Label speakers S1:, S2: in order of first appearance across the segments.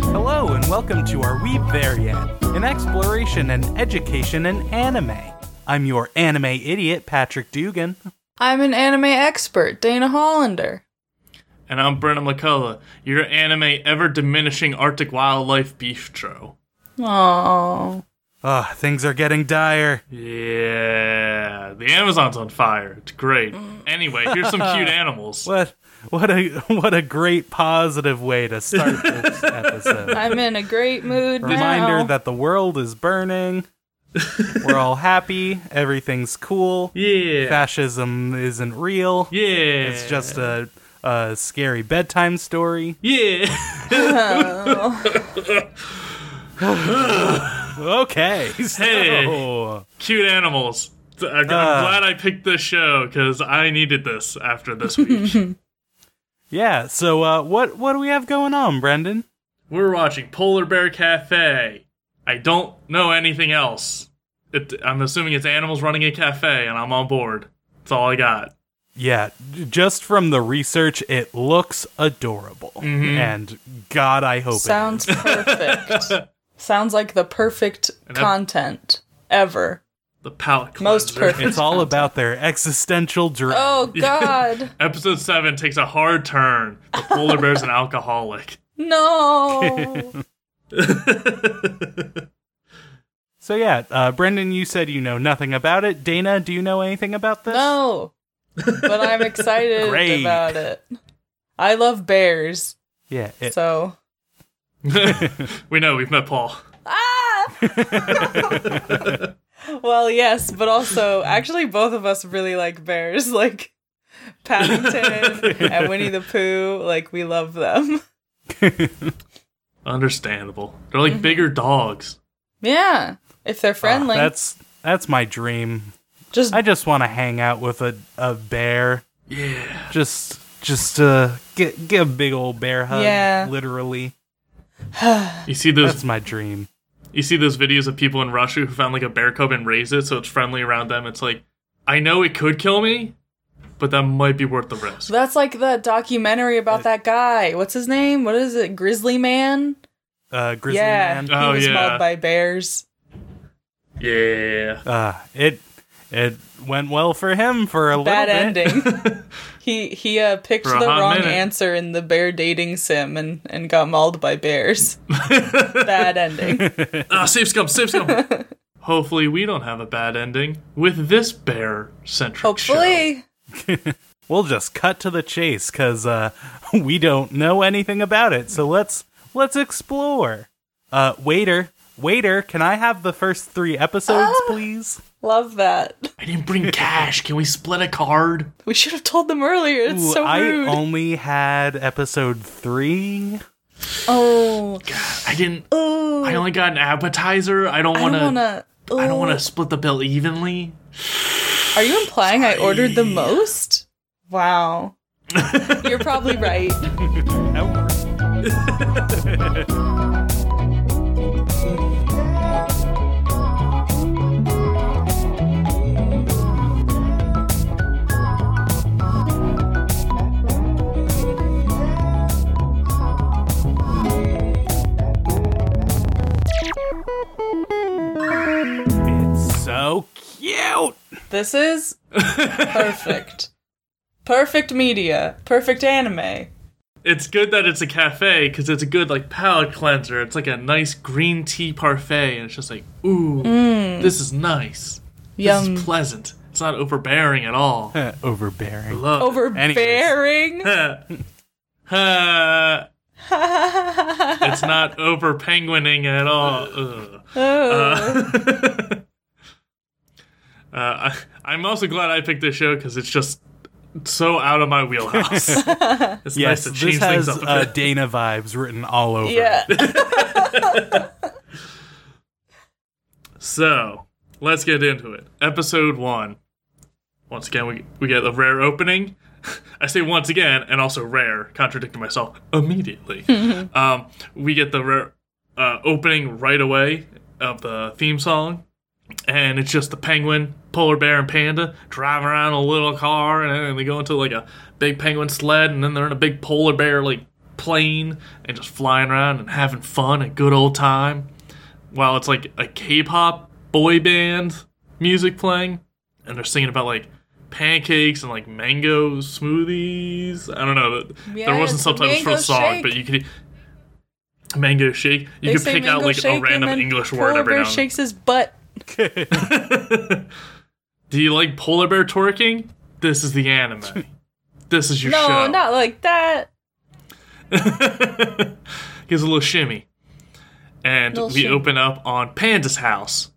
S1: Hello, and welcome to Are We There Yet? An exploration and education in anime. I'm your anime idiot, Patrick Dugan.
S2: I'm an anime expert, Dana Hollander.
S3: And I'm Brennan McCullough, your anime ever diminishing Arctic wildlife bistro.
S2: Oh,
S1: Ah, things are getting dire.
S3: Yeah, the Amazon's on fire. It's great. Anyway, here's some cute animals.
S1: What what a what a great positive way to start this episode.
S2: I'm in a great mood
S1: Reminder
S2: now.
S1: that the world is burning. We're all happy. Everything's cool.
S3: Yeah,
S1: Fascism isn't real.
S3: yeah.
S1: It's just a, a scary bedtime story.
S3: yeah.
S1: Okay. So,
S3: Hey. cute animals. I'm, I'm
S1: Uh.
S3: glad I picked this show because I needed this after this week.
S1: yeah. So uh, what what do we have going on, Brendan?
S3: We're watching Polar Bear Cafe. I don't know anything else. It, I'm assuming it's animals running a cafe, and I'm on board. That's all I got.
S1: Yeah, just from the research, it looks adorable,
S3: Mm-hmm.
S1: and God, I hope
S2: Sounds perfect. Sounds like the perfect content ever.
S3: The palate
S2: Most
S3: cleanser.
S1: it
S2: perfect.
S1: It's all about their existential dread.
S2: Oh God,
S3: Episode seven takes a hard turn. The polar bear's an alcoholic.
S2: no!
S1: So yeah, uh, Brendan, you said you know nothing about it. Dana, do you know anything about this?
S2: No, but I'm excited
S1: Great.
S2: about it. I love bears,
S1: Yeah. It,
S2: so
S3: we know we've met Paul.
S2: ah. well, yes, but also actually both of us really like bears, like Paddington and Winnie the Pooh. Like we love them.
S3: Understandable. They're like bigger dogs.
S2: Yeah, if they're
S1: ah,
S2: friendly.
S1: that's that's my dream.
S2: just
S1: I just want to hang out with a, a bear.
S3: Yeah.
S1: Just just uh get get a big old bear hug.
S2: Yeah.
S1: Literally,
S3: You see those
S1: that's my dream.
S3: you see those videos of people in Russia who found like a bear cub and raised it so it's friendly around them. It's like I know it could kill me, but that might be worth the risk.
S2: That's like that documentary about that guy. What's his name? What is it? Grizzly Man?
S1: Uh, grizzly
S2: yeah,
S1: man.
S2: he
S3: Oh,
S2: was
S3: yeah.
S2: mauled by bears.
S3: Yeah.
S1: Uh, it it went well for him for a
S2: Bad
S1: little bit.
S2: Bad ending. he he uh, picked
S3: For
S2: the wrong
S3: minute.
S2: answer in the bear dating sim and, and got mauled by bears. Bad ending.
S3: Ah, save scum, save scum. Hopefully we don't have a bad ending with this bear centric show.
S2: Hopefully.
S1: We'll just cut to the chase because uh, we don't know anything about it. So let's let's explore. Uh, waiter, waiter, can I have the first three episodes,
S2: Ah.
S1: please?
S2: Love that.
S3: I didn't bring cash. Can we split a card?
S2: We should have told them earlier. It's
S1: Ooh,
S2: so
S1: I only had episode three.
S2: oh.
S3: God, I didn't.
S2: Oh,
S3: I only got an appetizer. I don't want to.
S2: Wanna.
S3: I don't want to oh. split the bill evenly.
S2: Are you implying I ordered the most? Wow. You're probably right.
S1: so cute.
S2: This is perfect. Perfect media. Perfect anime.
S3: It's good that it's a cafe because it's a good like palate cleanser. It's like a nice green tea parfait, and it's just like, ooh, mm. this is nice. This is pleasant. It's not overbearing at all.
S1: Overbearing.
S3: Love.
S2: Overbearing.
S3: Ha. it's not over penguining at all. Ugh.
S2: Oh.
S3: Uh, Uh, I, I'm also glad I picked this show because it's just so out of my wheelhouse. it's
S1: Yes,
S3: nice to
S1: this
S3: change
S1: has
S3: things up a
S1: uh. Dana vibes written all over.
S2: yeah.
S3: So let's get into it. Episode one. once again we we get a rare opening. I say once again, and also rare, contradicting myself immediately. um, we get the rare uh, opening right away of the theme song, and it's just the penguin, polar bear, and panda driving around in a little car, and then they go into like a big penguin sled, and then they're in a big polar bear like plane, and just flying around and having fun, and good old time. While it's like a K-pop boy band music playing, and they're singing about like pancakes and like mango smoothies. I don't know.
S2: Yeah,
S3: there wasn't subtitles for the song,
S2: shake.
S3: but you could mango shake. You
S2: They
S3: could pick out like a random English word every
S2: bear
S3: now and
S2: shakes his butt.
S3: Do you like polar bear twerking? This is the anime. this is your
S2: No,
S3: show.
S2: No, not like that.
S3: Gives a little shimmy. And
S2: Little
S3: we
S2: shimmy.
S3: open up on Panda's house.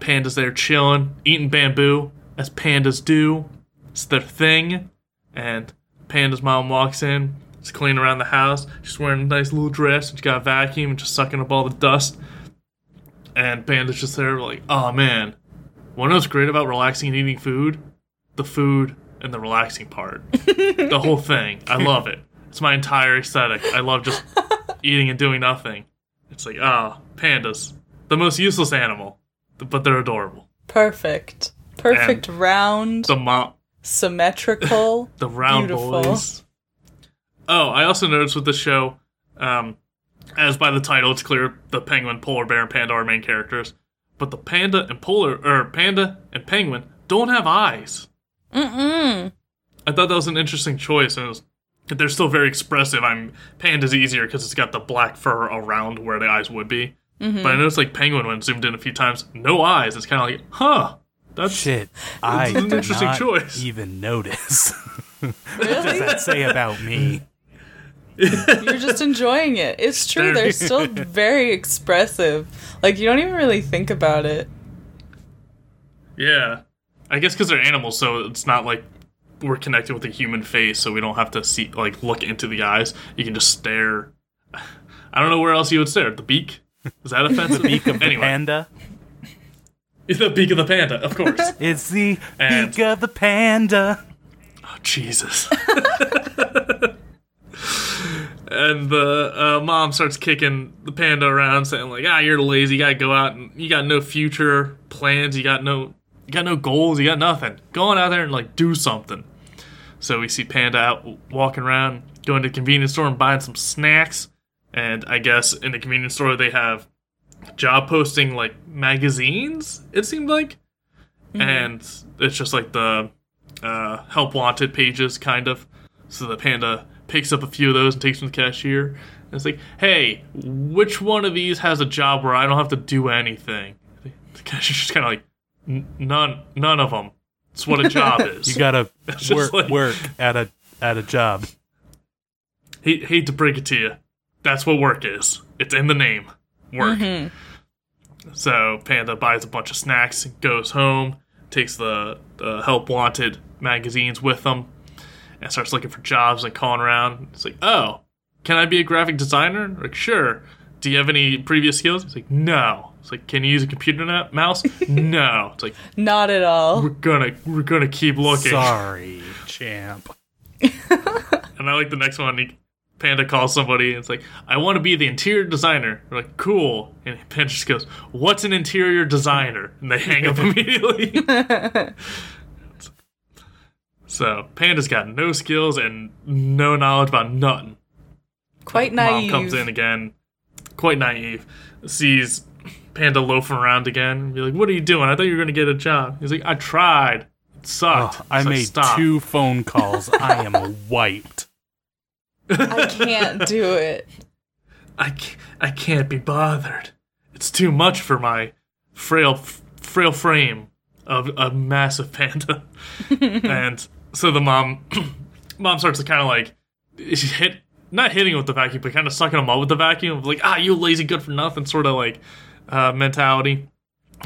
S3: Panda's there chilling, eating bamboo, as pandas do. It's their thing. And Panda's mom walks in, she's cleaning around the house. She's wearing a nice little dress, she's got a vacuum and just sucking up all the dust. And Panda's just there, like, oh man. What what's great about relaxing and eating food? The food and the relaxing part. the whole thing. I love it. It's my entire aesthetic. I love just eating and doing nothing. It's like, ah, pandas. The most useless animal, but they're adorable.
S2: Perfect. Perfect round,
S3: The mom,
S2: symmetrical.
S3: the round
S2: Beautiful.
S3: boys. Oh, I also noticed with the show, um, as by the title, it's clear the penguin, polar bear, and panda are main characters. But the panda and polar, or panda and penguin, don't have eyes.
S2: Mm-mm.
S3: I thought that was an interesting choice, and it was, they're still very expressive. I'm panda's easier because it's got the black fur around where the eyes would be.
S2: Mm-hmm.
S3: But I noticed like penguin when zoomed in a few times, no eyes. It's kind of like, huh, that's
S1: Shit, I
S3: an
S1: did
S3: interesting
S1: not
S3: choice.
S1: even notice. what does that say about me?
S2: You're just enjoying it. It's true. They're still very expressive. Like you don't even really think about it.
S3: yeah. I guess because they're animals, so it's not like we're connected with a human face, so we don't have to see like look into the eyes. You can just stare. I don't know where else you would stare. The beak. Is that offensive?
S1: The beak of the
S3: anyway,
S1: panda.
S3: the beak of the panda, of course.
S1: It's the
S3: And-
S1: beak of the panda.
S3: Oh, Jesus. And the uh, mom starts kicking the panda around, saying like, "Ah, you're lazy. You gotta go out and you got no future plans. You got no, you got no goals. You got nothing. Go on out there and like do something." So we see Panda out walking around, going to the convenience store and buying some snacks. And I guess in the convenience store they have job posting like magazines. It seemed like, and it's just like the uh, help wanted pages, kind of. So the panda picks up a few of those and takes them to the cashier. And it's like, hey, which one of these has a job where I don't have to do anything? The cashier's just kind of like, none, none of them. It's what a job is.
S1: You gotta work
S3: like-
S1: work at a at a job.
S3: hate, hate to break it to you. That's what work is. It's in the name. Work. Mm-hmm. So Panda buys a bunch of snacks, goes home, takes the, the help wanted magazines with him, and starts looking for jobs and calling around. It's like, oh, can I be a graphic designer? Like, sure. Do you have any previous skills? He's like, no. It's like, can you use a computer na- mouse? no. It's like,
S2: Not at all.
S3: we're gonna we're gonna keep looking.
S1: Sorry, champ.
S3: And I like the next one. Panda calls somebody. And it's like, I want to be the interior designer. They're like, cool. And Panda just goes, What's an interior designer? And they hang up immediately. So Panda's got no skills and no knowledge about nothing.
S2: Quite
S3: Mom
S2: naive.
S3: comes in again, quite naive, sees Panda loafing around again, and be like, "What are you doing? I thought you were gonna get a job." He's like, "I tried. It sucked.
S1: Oh, I
S3: So
S1: made
S3: stopped."
S1: two phone calls. I am wiped.
S2: I can't do it.
S3: I can't, I can't be bothered. It's too much for my frail frail frame of a massive panda. and so the mom mom starts to kind of like she's hit not hitting with the vacuum, but kind of sucking him up with the vacuum, like ah you lazy good for nothing sort of like uh, mentality.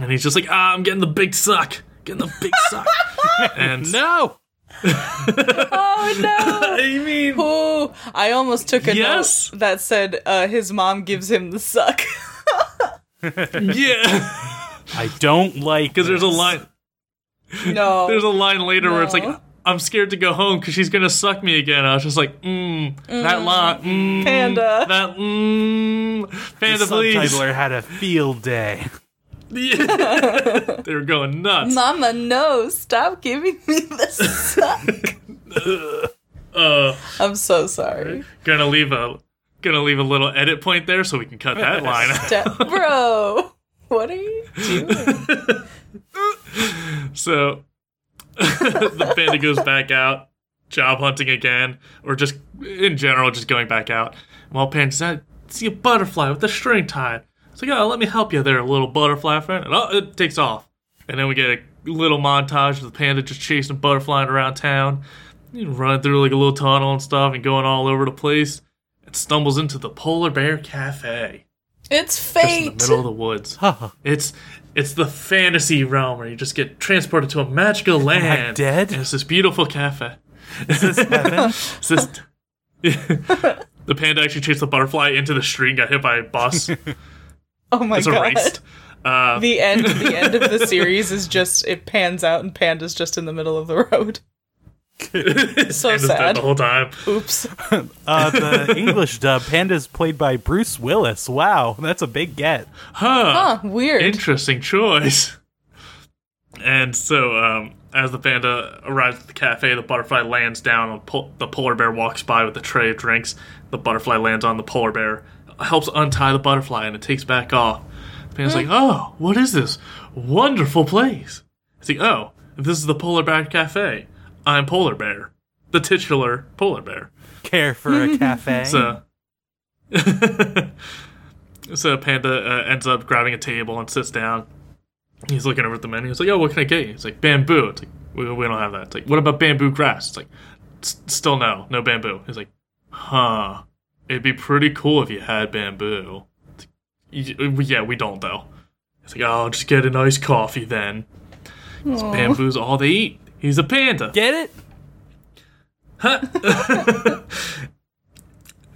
S3: And he's just like ah I'm getting the big suck, getting the big suck. and
S1: No.
S2: Oh no!
S3: I mean
S2: Ooh, I almost took a
S3: Yes.
S2: note that said uh, his mom gives him the suck.
S3: yeah.
S1: I don't like
S3: Because there's a line.
S2: No.
S3: There's a line later where it's like, I'm scared to go home because she's gonna suck me again. I was just like, mmm, that line, mm,
S2: Panda.
S3: that mmm,
S1: The
S3: panda, please.
S1: subtitler had a field day.
S3: They were going nuts.
S2: Mama, no! Stop giving me the suck.
S3: Uh,
S2: I'm so sorry,
S3: gonna leave a gonna leave a little edit point there so we can cut that line out.
S2: Bro. What are you doing?
S3: So the panda goes back out, job hunting again, or just in general, just going back out. While Panda's out, see a butterfly with a string tied. It's like, oh, let me help you there, little butterfly friend. And oh, it takes off. And then we get a little montage of the panda just chasing a butterfly around town, running through like a little tunnel and stuff, and going all over the place. And stumbles into the Polar Bear Cafe,
S2: It's
S3: just in the
S2: fate.
S3: middle of the woods. It's it's the fantasy realm where you just get transported to a magical land.
S1: dead?
S3: And it's this beautiful cafe.
S1: Is this heaven?
S3: It's this, the panda actually chased the butterfly into the street and got hit by a bus.
S2: oh my
S3: It's
S2: god.
S3: erased. Uh,
S2: The end. The end of the series is just it pans out and Panda's just in the middle of the road. So
S3: Panda's
S2: sad.
S3: the whole time.
S2: Oops.
S1: Uh, the English dub, Panda's played by Bruce Willis. Wow, that's a big get.
S3: Huh.
S2: Huh? Weird.
S3: Interesting choice. And so, um, as the panda arrives at the cafe, the butterfly lands down. and pol- the polar bear walks by with a tray of drinks. The butterfly lands on the polar bear, helps untie the butterfly, and it takes back off. The panda's like, "Oh, what is this wonderful place?" It's like, "Oh, this is the Polar Bear Cafe. I'm Polar Bear, the titular polar bear."
S1: Care for a cafe?
S3: So, so Panda uh, ends up grabbing a table and sits down. He's looking over at the menu. He's like, "Oh, what can I get you?" It's like bamboo. It's like we, we don't have that. It's like, what about bamboo grass? It's like, still no, no bamboo. He's like, huh? It'd be pretty cool if you had bamboo. Like, yeah, we don't though. It's like, oh, just get an iced coffee then." bamboo's all they eat. He's a panda.
S1: Get it? Huh?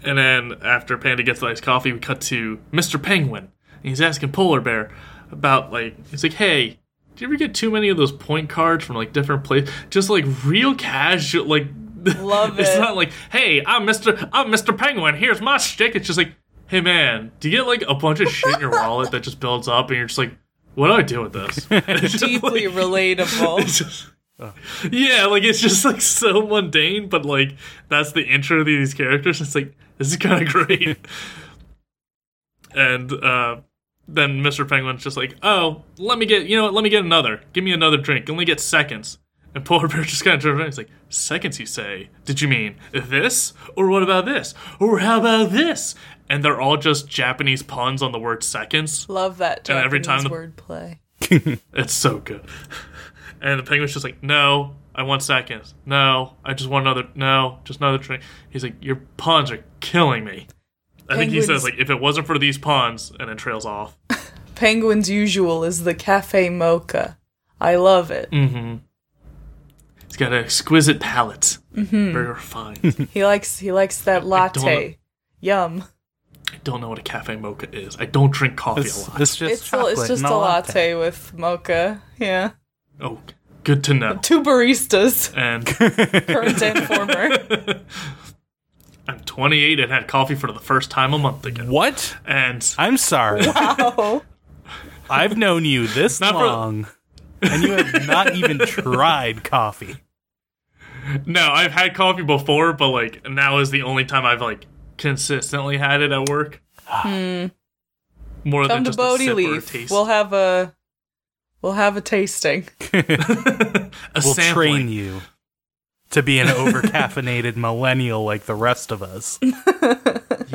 S3: and then after Panda gets the iced coffee, we cut to Mr. Penguin. And he's asking Polar Bear about like he's like, Hey, do you ever get too many of those point cards from like different places? Just like real casual like
S2: Love
S3: it's not like, hey, I'm Mr. I'm Mr. Penguin, here's my stick. It's just like, hey man, do you get like a bunch of shit in your wallet that just builds up and you're just like, what do I do with this? It's
S2: Deeply
S3: like-
S2: relatable.
S3: it's just- yeah, like it's just like so mundane, but like that's the intro to these characters. It's like this is kind of great. and uh, then Mr. Penguin's just like, "Oh, let me get you know what? Let me get another. Give me another drink. Only get seconds." And Polar Bear just kind of turns around. He's like, "Seconds, you say? Did you mean this, or what about this, or how about this?" And they're all just Japanese puns on the word seconds.
S2: Love that
S3: And every
S2: Japanese
S3: time the-
S2: wordplay.
S3: It's so good. And the penguin's just like, no, I want seconds. No, I just want another. No, just another drink. He's like, your pawns are killing me. I think he says like, if it wasn't for these pawns, and then trails off.
S2: Penguin's usual is the cafe mocha. I love it.
S3: Mm. Hmm. He's got an exquisite palate,
S2: Mm-hmm.
S3: very refined.
S2: He likes he likes that latte. Yum.
S3: I don't know what a cafe mocha is. I don't drink coffee a lot.
S1: it's just
S2: It's a,
S1: chocolate
S2: it's just
S1: and
S2: a latte with mocha. Yeah.
S3: Oh, good to know.
S2: Two baristas,
S3: And
S2: current and former.
S3: I'm 28 and had coffee for the first time a month ago.
S1: What?
S3: And
S1: I'm sorry.
S2: Wow.
S1: I've known you this
S3: Not for-
S1: long, and you have not even tried coffee.
S3: No, I've had coffee before, but like now is the only time I've like consistently had it at work. Hmm. More
S2: come
S3: than
S2: to
S3: just a sip or a
S2: Bodie
S3: taste.
S2: We'll have a we'll have a tasting.
S3: a
S1: We'll
S3: sampling.
S1: train you to be an overcaffeinated millennial like the rest of us.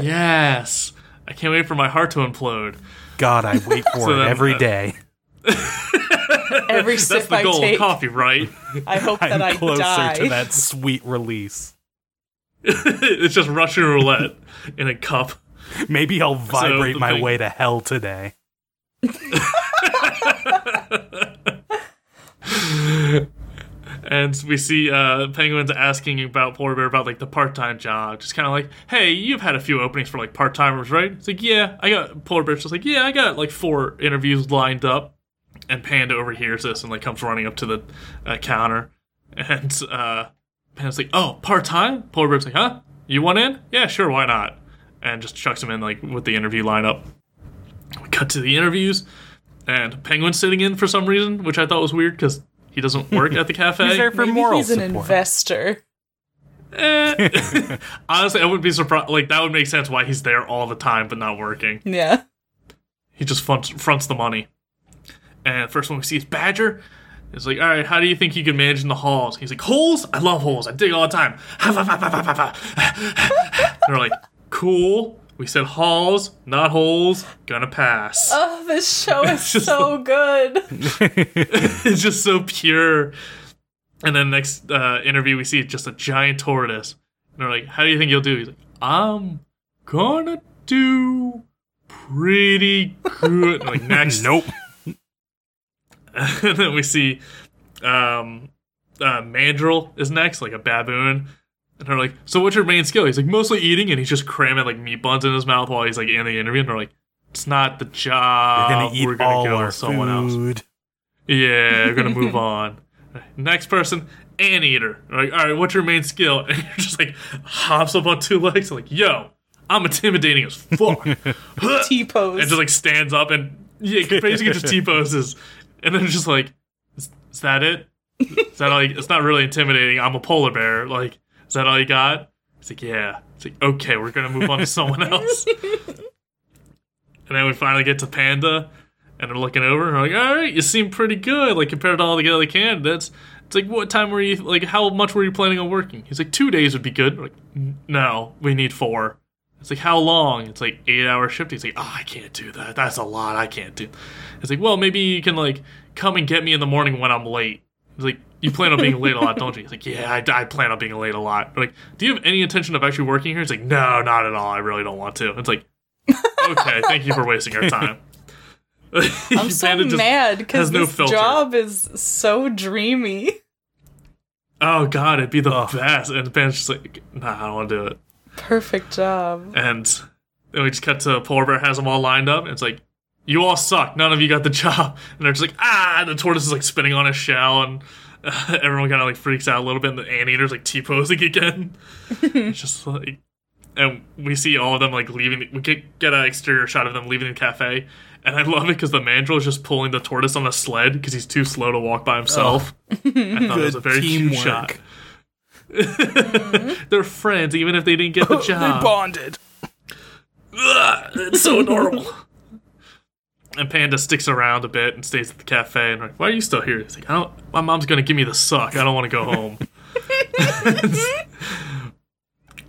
S3: Yes, I can't wait for my heart to implode.
S1: God, I wait for
S3: So
S1: it
S3: then,
S1: every
S3: uh,
S1: day.
S2: Every
S3: That's
S2: sip
S3: the
S2: I
S3: goal
S2: take,
S3: of coffee, right?
S2: I hope that
S1: I'm
S2: I
S1: closer
S2: die.
S1: to that sweet release.
S3: it's just Russian roulette in a cup.
S1: Maybe I'll vibrate
S3: the
S1: my
S3: thing-
S1: way to hell today.
S3: And we see uh, penguins asking about polar bear about like the part-time job, just kind of like, "Hey, you've had a few openings for like part-timers, right?" It's like, "Yeah, I got." Polar bear's just like, "Yeah, I got like four interviews lined up." and Panda overhears this and like comes running up to the uh, counter, and uh, Panda's like, "Oh, part time?" Polar Bear's like, "Huh? You want in? Yeah, sure, why not?" And just chucks him in like with the interview lineup. We cut to the interviews, and Penguin's sitting in for some reason, which I thought was weird because he doesn't work at the cafe.
S1: He's there for
S2: Maybe
S1: moral
S2: he's an
S1: support.
S2: investor.
S3: Eh. Honestly, I wouldn't be surprised. Like that would make sense why he's there all the time but not working.
S2: Yeah.
S3: He just fronts, fronts the money. And first one we see is Badger. It's like, all right, how do you think you can manage in the halls? He's like, holes? I love holes. I dig all the time. They're like, cool. We said halls, not holes. Gonna pass.
S2: Oh, this show is
S3: just-
S2: so good.
S3: it's just so pure. And then next uh, interview, we see just a giant tortoise. And they're like, "How do you think you'll do?" He's like, "I'm gonna do pretty good." And like next,
S1: Nope.
S3: and then we see um, uh, Mandrill is next, like a baboon. And they're like, "So what's your main skill?" He's like, "Mostly eating," and he's just cramming like meat buns in his mouth while he's like in the interview. And they're like, "It's not the job.
S1: We're gonna eat
S3: We're gonna
S1: all
S3: go
S1: our
S3: with someone else."
S1: food.
S3: Yeah, we're gonna move on. Next person, anteater. Like, all right, what's your main skill? And you're just like hops up on two legs, like, yo, I'm intimidating as fuck.
S2: T pose.
S3: And just like stands up and yeah, basically just T poses, and then just like, is, is that it? Is that all? You, it's not really intimidating. I'm a polar bear. Like, is that all you got? It's like, yeah. It's like, okay, we're gonna move on to someone else. And then we finally get to Panda, and they're looking over, and they're like, all right, you seem pretty good, like, compared to all the other candidates. It's like, what time were you, like, how much were you planning on working? He's like, two days would be good. We're like, no, we need four. It's like, how long? It's like, eight hour shift. He's like, oh, I can't do that. That's a lot. I can't do. It's like, well, maybe you can, like, come and get me in the morning when I'm late. He's like, you plan on being late a lot, don't you? He's like, yeah, I, I plan on being late a lot. We're like, do you have any intention of actually working here? He's like, no, not at all. I really don't want to. It's like, okay, thank you for wasting our time.
S2: I'm so mad because
S3: no
S2: this
S3: filter.
S2: job is so dreamy.
S3: Oh god, it'd be the
S1: Ugh.
S3: best. And the band's just like, nah, I don't want to do it.
S2: Perfect job.
S3: And then we just cut to Polar Bear has them all lined up. And it's like, you all suck. None of you got the job. And they're just like, ah. And the tortoise is like spinning on his shell, and uh, everyone kind of like freaks out a little bit. And the anteater's like t posing again. it's just like, and we see all of them like leaving. We get get an exterior shot of them leaving the cafe. And I love it because the mandrill is just pulling the tortoise on a sled because he's too slow to walk by himself. I thought it was a
S1: Good
S3: very cute
S1: teamwork.
S3: shot. They're friends, even if they didn't get the job.
S1: They bonded.
S3: Ugh, it's so adorable. And Panda sticks around a bit and stays at the cafe. And like, why are you still here? He's like, I don't. My mom's gonna give me the suck. I don't want to go home.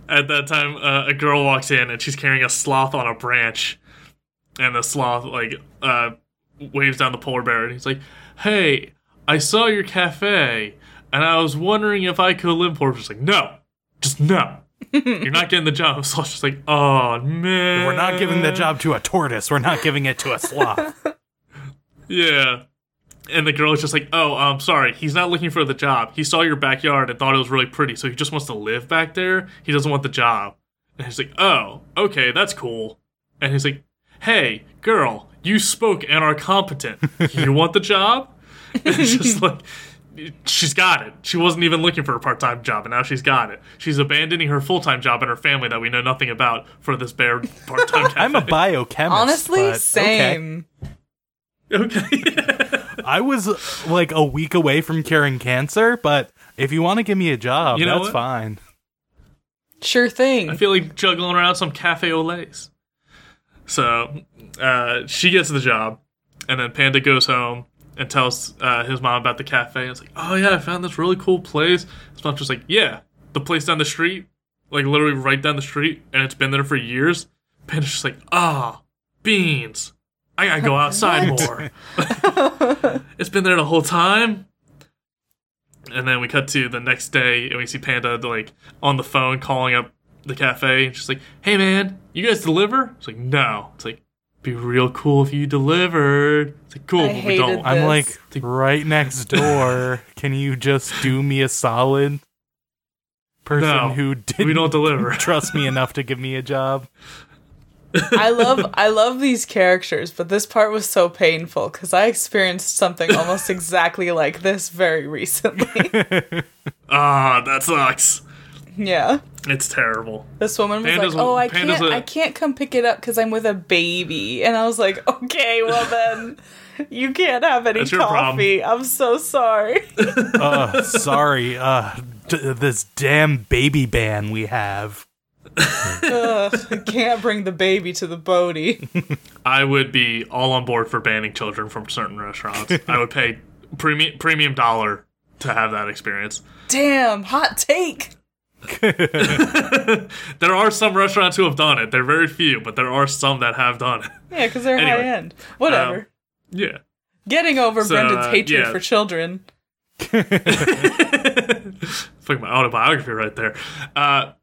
S3: at that time, uh, a girl walks in and she's carrying a sloth on a branch, and the sloth like uh, waves down the polar bear, and he's like, "Hey, I saw your cafe, and I was wondering if I could live." Polar bear's like, "No, just no." You're not getting the job. So I was just like, oh man.
S1: We're not giving the job to a tortoise. We're not giving it to a sloth.
S3: Yeah. And the girl is just like, oh, I'm sorry. He's not looking for the job. He saw your backyard and thought it was really pretty, so he just wants to live back there. He doesn't want the job. And he's like, oh, okay, that's cool. And he's like, hey, girl, you spoke and are competent. You want the job? And it's just like, she's got it. She wasn't even looking for a part time job, and now she's got it. She's abandoning her full time job and her family that we know nothing about for this bare part time cafe.
S1: I'm a biochemist.
S2: Honestly,
S1: but okay.
S2: same.
S3: Okay.
S1: I was like a week away from curing cancer, but if you want to give me a job,
S3: You know
S1: that's
S3: what?
S1: fine.
S2: Sure thing.
S3: I feel like juggling around some cafe au laits. So uh, she gets the job, and then Panda goes home and tells uh, his mom about the cafe. It's like, oh yeah, I found this really cool place. His mom's just like, yeah, the place down the street, like literally right down the street, and it's been there for years. Panda's just like, ah, beans. I gotta go outside more. it's been there the whole time. And then we cut to the next day, and we see Panda like on the phone calling up the cafe. And she's like, "Hey man, you guys deliver?" It's like, "No." It's like, "Be real cool if you delivered." It's like, "Cool,
S2: I
S3: but we
S2: hated
S3: don't."
S2: that.
S1: I'm like right next door. Can you just do me a solid? Person
S3: No,
S1: who
S3: we
S1: didn't
S3: don't deliver.
S1: trust me enough to give me a job.
S2: I love I love these characters, but this part was so painful because I experienced something almost exactly like this very recently.
S3: Ah, that sucks.
S2: Yeah.
S3: It's terrible.
S2: This woman was
S3: Panda's
S2: like, "Oh, I
S3: Panda's
S2: can't,
S3: a-
S2: I can't come pick it up because I'm with a baby." And I was like, "Okay, well then, you can't have any
S3: That's your
S2: coffee. I'm so sorry."
S1: uh, sorry, uh, d- this damn baby ban we have.
S2: Ugh, I can't bring the baby to the Bodie.
S3: I would be all on board for banning children from certain restaurants. I would pay premium premium dollar to have that experience.
S2: Damn, hot take.
S3: There are some restaurants who have done it. They're very few, but there are some that have done it.
S2: Yeah, because they're
S3: Anyway,
S2: high end. Whatever.
S3: um, Yeah.
S2: Getting over
S3: so,
S2: Brendan's
S3: uh,
S2: hatred
S3: yeah.
S2: for children.
S3: It's like my autobiography right there. Uh,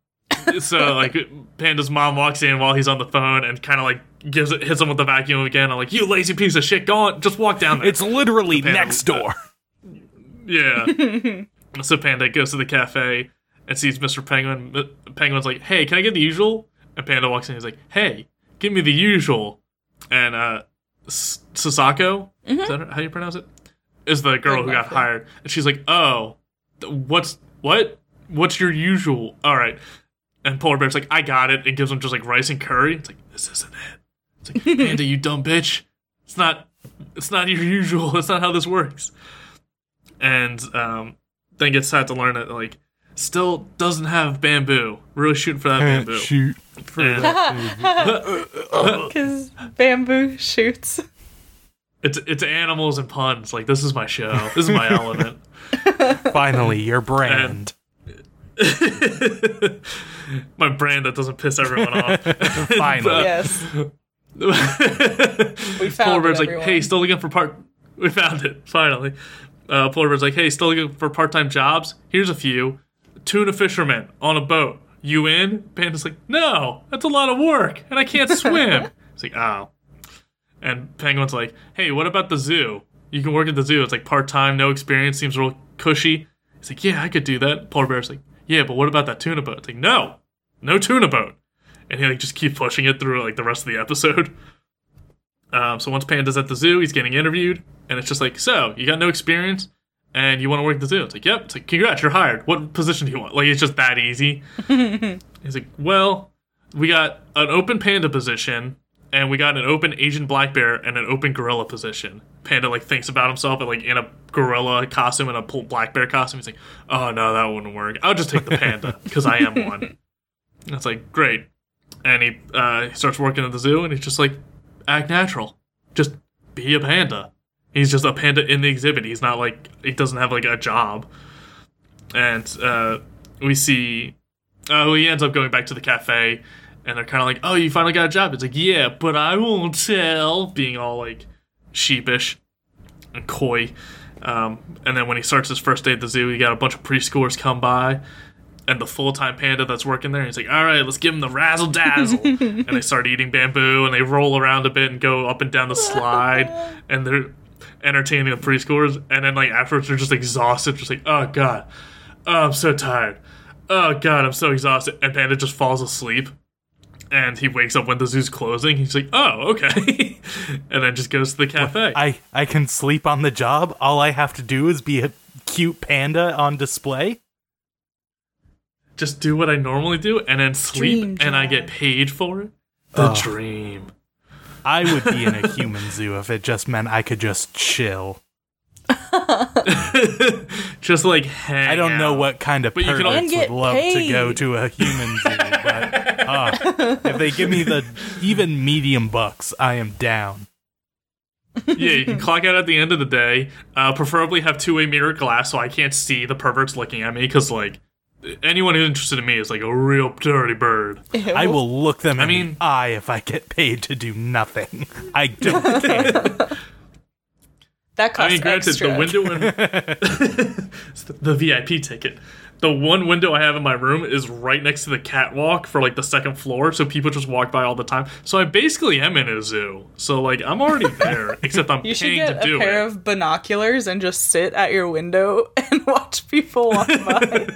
S3: so like Panda's mom walks in while he's on the phone and kind of like gives it hits him with the vacuum again. I'm like, you lazy piece of shit, go on, just walk down there.
S1: It's literally
S3: Panda-
S1: next door.
S3: Yeah. so Panda goes to the cafe and sees Mr. Penguin. Penguin's like, "Hey, can I get the usual?" And Panda walks in. He's like, "Hey, give me the usual." And uh, Sasako, is that how you pronounce it? Is the girl who got
S2: Exactly.
S3: hired, and she's like, "Oh, what's what? What's your usual?" All right. And Polar Bear's like, "I got it." It gives him just like rice and curry. It's like, "This isn't it." It's like, "Panda, you dumb bitch. It's not. It's not your usual. That's not how this works." and um, then gets sad to learn that like still doesn't have bamboo. Really shooting for that bamboo.
S1: Shoot. For that.
S2: Because bamboo shoots.
S3: it's it's animals and puns. Like this is my show. This is my element.
S1: Finally, your brand.
S3: my brand that doesn't piss everyone off.
S1: Finally.
S2: yes. We found
S3: Polar
S2: found
S3: Bear's
S2: it,
S3: like, hey, still looking for part. We found it finally. Uh, Polar Bear's like, hey, still looking for part-time jobs? Here's a few. Tuna fisherman on a boat. You in? Panda's like, no, that's a lot of work, and I can't swim. It's like, oh. And Penguin's like, hey, what about the zoo? You can work at the zoo. It's like part-time, no experience, seems real cushy. He's like, yeah, I could do that. Polar Bear's like, yeah, but what about that tuna boat? It's like, no, no tuna boat. And he like just keeps pushing it through like the rest of the episode. Um, so once Panda's at the zoo, he's getting interviewed, and it's just like, so you got no experience, and you want to work at the zoo? It's like, yep. It's like, congrats, you're hired. What position do you want? Like, it's just that easy. he's like, well, we got an open panda position, and we got an open Asian black bear and an open gorilla position. Panda like thinks about himself and like in a gorilla costume and a black bear costume. He's like, oh no, that wouldn't work. I'll just take the panda because I am one. And it's like great, and he uh, he starts working at the zoo, and he's just like, act natural, just be a panda. He's just a panda in the exhibit. He's not like he doesn't have like a job. And uh, we see, oh, he ends up going back to the cafe, and they're kind of like, "Oh, you finally got a job." It's like, "Yeah, but I won't tell," being all like sheepish and coy. Um, and then when he starts his first day at the zoo, he got a bunch of preschoolers come by, and the full time panda that's working there. He's like, "All right, let's give him the razzle dazzle," and they start eating bamboo and they roll around a bit and go up and down the slide, and they're entertaining the preschoolers. And then like afterwards, they're just exhausted, just like, "Oh god, oh I'm so tired, oh god, I'm so exhausted," and Panda just falls asleep. And he wakes up when the zoo's closing. He's like, "Oh, okay," and then just goes to the cafe.
S1: I, I can sleep on the job. All I have to do is be a cute panda on display.
S3: just do what I normally do and then sleep
S2: Dream
S3: and I get paid for it. The
S1: Ugh.
S3: dream.
S1: I would be in a human zoo if it just meant I could just chill.
S3: just like hang
S1: I don't know what kind of
S3: But you can
S1: perverts
S2: And get
S1: would love to go to a human zoo, but uh, if they give me the even medium bucks, I am down.
S3: yeah, you can clock out at the end of the day. Uh, preferably have two way mirror glass so I can't see the perverts looking at me because like anyone who's interested in me is like a real dirty bird.
S1: I will look them in
S3: mean-
S1: the eye if I get paid to do nothing. I don't care.
S2: That
S3: I mean, granted,
S2: extra.
S3: the window in the, the VIP ticket. The one window I have in my room is right next to the catwalk for like the second floor, so people just walk by all the time. So I basically am in a zoo. So like I'm already there, except I'm
S2: you should
S3: paying
S2: get
S3: to
S2: a pair
S3: it.
S2: of binoculars and just sit at your window and watch people walk by.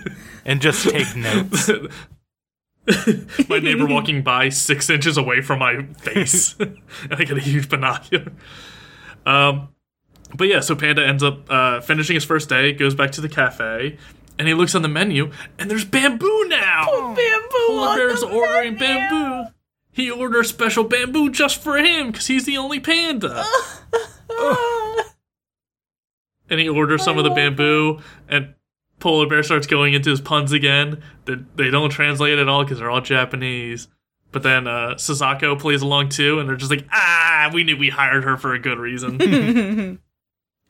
S1: And just take notes.
S3: my neighbor walking by six inches away from my face. and I get a huge binocular. Um, but yeah, so Panda ends up uh, finishing his first day, goes back to the cafe, and he looks on the menu, and there's bamboo now.
S2: Bamboo.
S3: Polar
S2: on
S3: Bear's
S2: the
S3: ordering
S2: menu.
S3: bamboo. He orders special bamboo just for him because he's the only panda. and he orders some of the bamboo, and Polar Bear starts going into his puns again. They, they don't translate at all because they're all Japanese. But then uh, Sasako plays along too, and they're just like, ah, we knew we hired her for a good reason.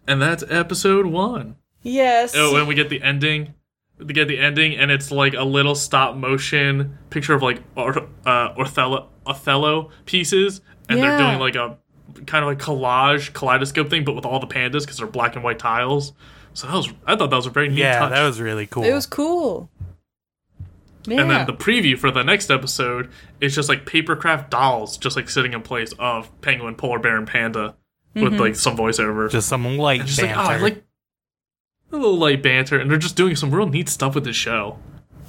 S3: and that's episode one.
S2: Yes.
S3: Oh, and we get the ending. We get the ending, and it's like a little stop motion picture of like or, uh, Othello, Othello pieces, and they're doing like a kind of like collage kaleidoscope thing, but with all the pandas because they're black and white tiles. So that was I thought that was a very neat
S1: Yeah,
S3: touch.
S1: that was really cool.
S2: It was cool. Yeah.
S3: And then the preview for the next episode is just like papercraft dolls, just like sitting in place of penguin, polar bear, and panda with
S2: Mm-hmm.
S3: like some voiceover.
S1: just some light
S3: just
S1: banter.
S3: like, oh, like a little light banter, and they're just doing some real neat stuff with the show,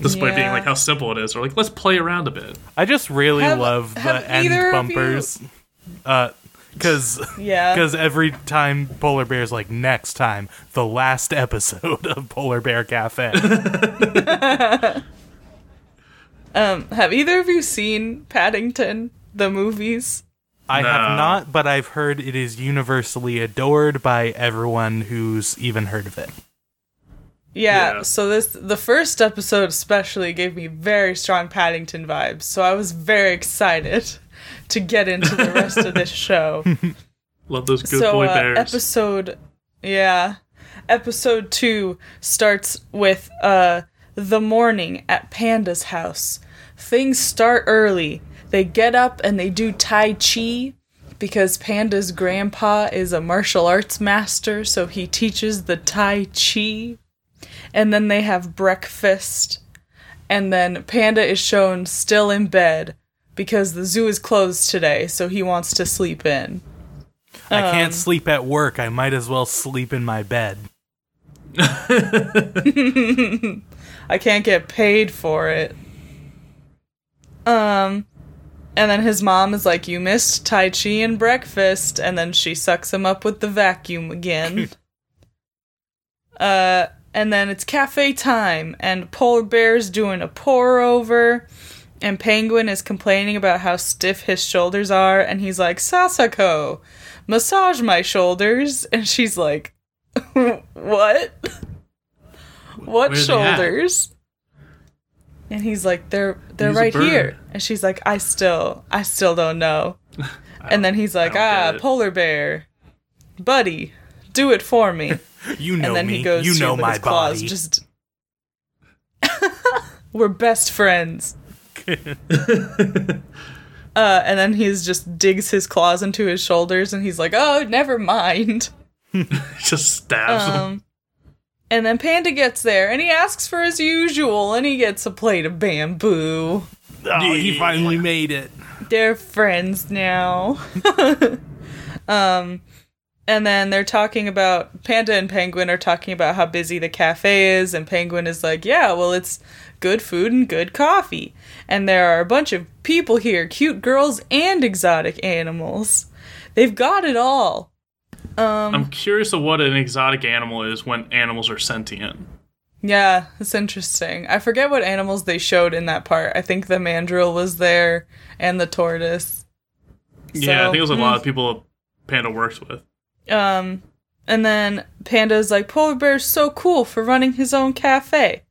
S3: despite being like how simple it is. They're like, let's play around a bit.
S1: I just really
S2: Have-
S1: love the end
S2: either of
S1: bumpers. Uh, because
S2: yeah.
S1: because every time Polar Bear's like next time, the last episode of Polar Bear Cafe.
S2: Um, have either of you seen Paddington the movies?
S1: I
S3: No.
S1: have not, but I've heard it is universally adored by everyone who's even heard of it.
S2: Yeah,
S3: Yeah.
S2: so this the first episode especially gave me very strong Paddington vibes. So I was very excited to get into the rest of this show.
S3: Love those good
S2: so
S3: boy
S2: uh,
S3: bears.
S2: episode yeah. Episode 2 starts with uh the morning at Panda's house. Things start early. They get up and they do tai chi because Panda's grandpa is a martial arts master, so he teaches the tai chi. And then they have breakfast. And then Panda is shown still in bed because the zoo is closed today, so he wants to sleep in.
S1: I
S2: Um,
S1: can't sleep at work. I might as well sleep in my bed.
S2: I can't get paid for it. Um, and then his mom is like, You missed Tai Chi and breakfast. And then she sucks him up with the vacuum again. uh, and then it's cafe time, and Polar Bear's doing a pour over. And Penguin is complaining about how stiff his shoulders are. And he's like, Sasako, massage my shoulders. And she's like, What? What
S3: Where are they at?
S2: shoulders? And he's like, they're they're
S3: a
S2: right here. And she's like, I still I still don't know. and then he's like, ah, polar bear, buddy, do it for me.
S1: You know
S2: and then
S1: me.
S2: he goes
S1: you know my
S2: claws,
S1: body.
S2: just we're best friends. uh, and then he's just digs his claws into his shoulders, and he's like, "Oh, never mind."
S3: just stabs him.
S2: Um, and then Panda gets there, and he asks for his usual, and he gets a plate of bamboo.
S1: oh, he finally made it.
S2: They're friends now. um, and then they're talking about Panda and Penguin are talking about how busy the cafe is, and Penguin is like, "Yeah, well, it's good food and good coffee, and there are a bunch of people here, cute girls and exotic animals. They've got it all." Um,
S3: I'm curious of what an exotic animal is when animals are sentient.
S2: Yeah, it's interesting. I forget what animals they showed in that part. I think the mandrill was there and the tortoise.
S3: yeah, I think it was a
S2: hmm.
S3: lot of people Panda works with.
S2: Um, and then Panda's like, Polar Bear's so cool for running his own cafe.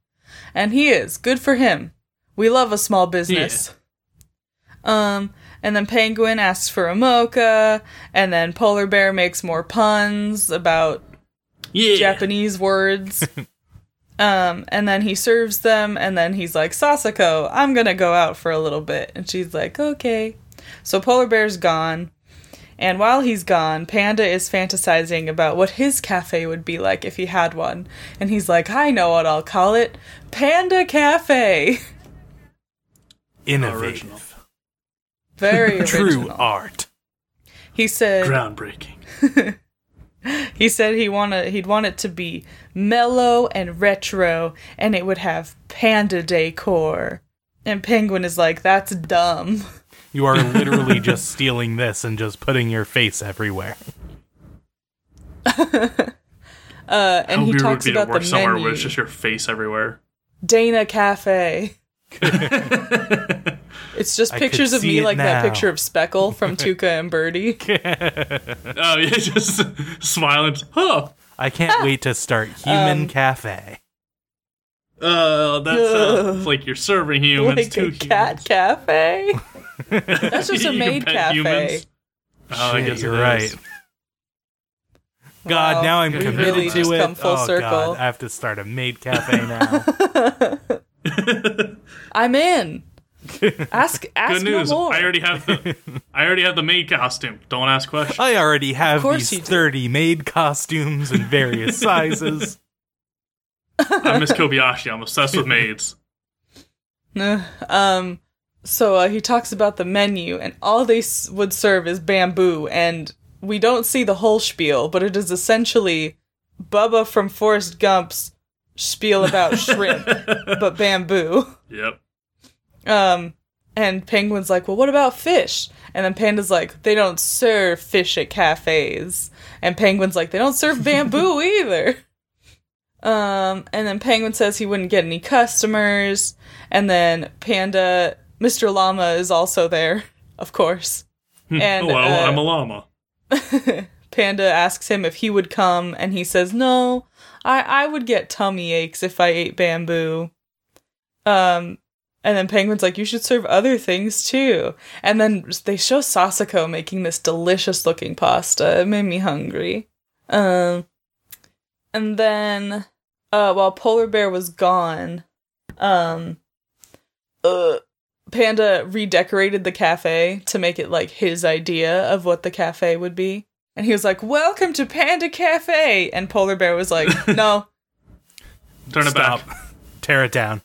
S2: And he is. Good for him. We love a small business. Um, and then Penguin asks for a mocha, and then Polar Bear makes more puns about
S3: Yeah.
S2: Japanese words. um, and then he serves them, and then he's like, Sasako, I'm gonna go out for a little bit. And she's like, okay. So Polar Bear's gone. And while he's gone, Panda is fantasizing about what his cafe would be like if he had one. And he's like, I know what I'll call it Panda Cafe.
S1: Innovative.
S2: Very
S1: True art.
S2: He said,
S3: Groundbreaking.
S2: He said he wanna he'd want it to be mellow and retro, and it would have panda decor. And Penguin is like, that's dumb.
S1: You are literally just stealing this and just putting your face everywhere.
S2: Uh, and he talks about
S3: work
S2: the
S3: somewhere
S2: menu.
S3: where it's just your face everywhere.
S2: Dana Cafe. it's just
S1: I
S2: pictures of me
S1: it
S2: like that picture of Speckle from Tuca and Bertie.
S3: Oh yeah, just smiling. Huh.
S1: I can't wait to start Human
S2: Um,
S1: Cafe.
S3: Uh, that sounds like you're serving humans
S2: like
S3: to
S2: a cat cafe. That's just a maid cafe.
S3: humans. Oh, I
S1: Shit,
S3: guess
S1: you're right. God,
S2: Wow,
S1: now I'm committed
S2: really
S1: to
S2: just
S1: it.
S2: come full
S1: oh
S2: circle.
S1: God, I have to start a maid cafe now.
S2: I'm in. Ask ask
S3: Good news.
S2: no more.
S3: I already have the I already have the maid costume. Don't ask questions.
S1: I already have
S2: course
S1: these
S2: you do.
S1: 30 maid costumes in various sizes.
S3: I'm Miss Kobayashi. I'm obsessed with maids.
S2: Uh, um so uh, he talks about the menu and all they s- would serve is bamboo and we don't see the whole spiel but it is essentially bubba from forrest gump's spiel about shrimp but bamboo.
S3: Yep.
S2: um and penguin's like well what about fish? And then panda's like they don't serve fish at cafes. And penguin's like they don't serve bamboo either. Um and then penguin says he wouldn't get any customers. And then panda mr llama is also there of course. And
S3: Hello,
S2: uh,
S3: I'm a llama.
S2: Panda asks him if he would come, and he says, "No, I I would get tummy aches if I ate bamboo." Um, and then Penguin's like, "You should serve other things too." And then they show Sasako making this delicious looking pasta. It made me hungry. Um, and then, uh, while Polar Bear was gone, um, uh. Panda redecorated the cafe to make it like his idea of what the cafe would be. And he was like, Welcome to Panda Cafe. And Polar Bear was like, No,
S3: Turn it
S1: Stop.
S3: back.
S1: Tear it down.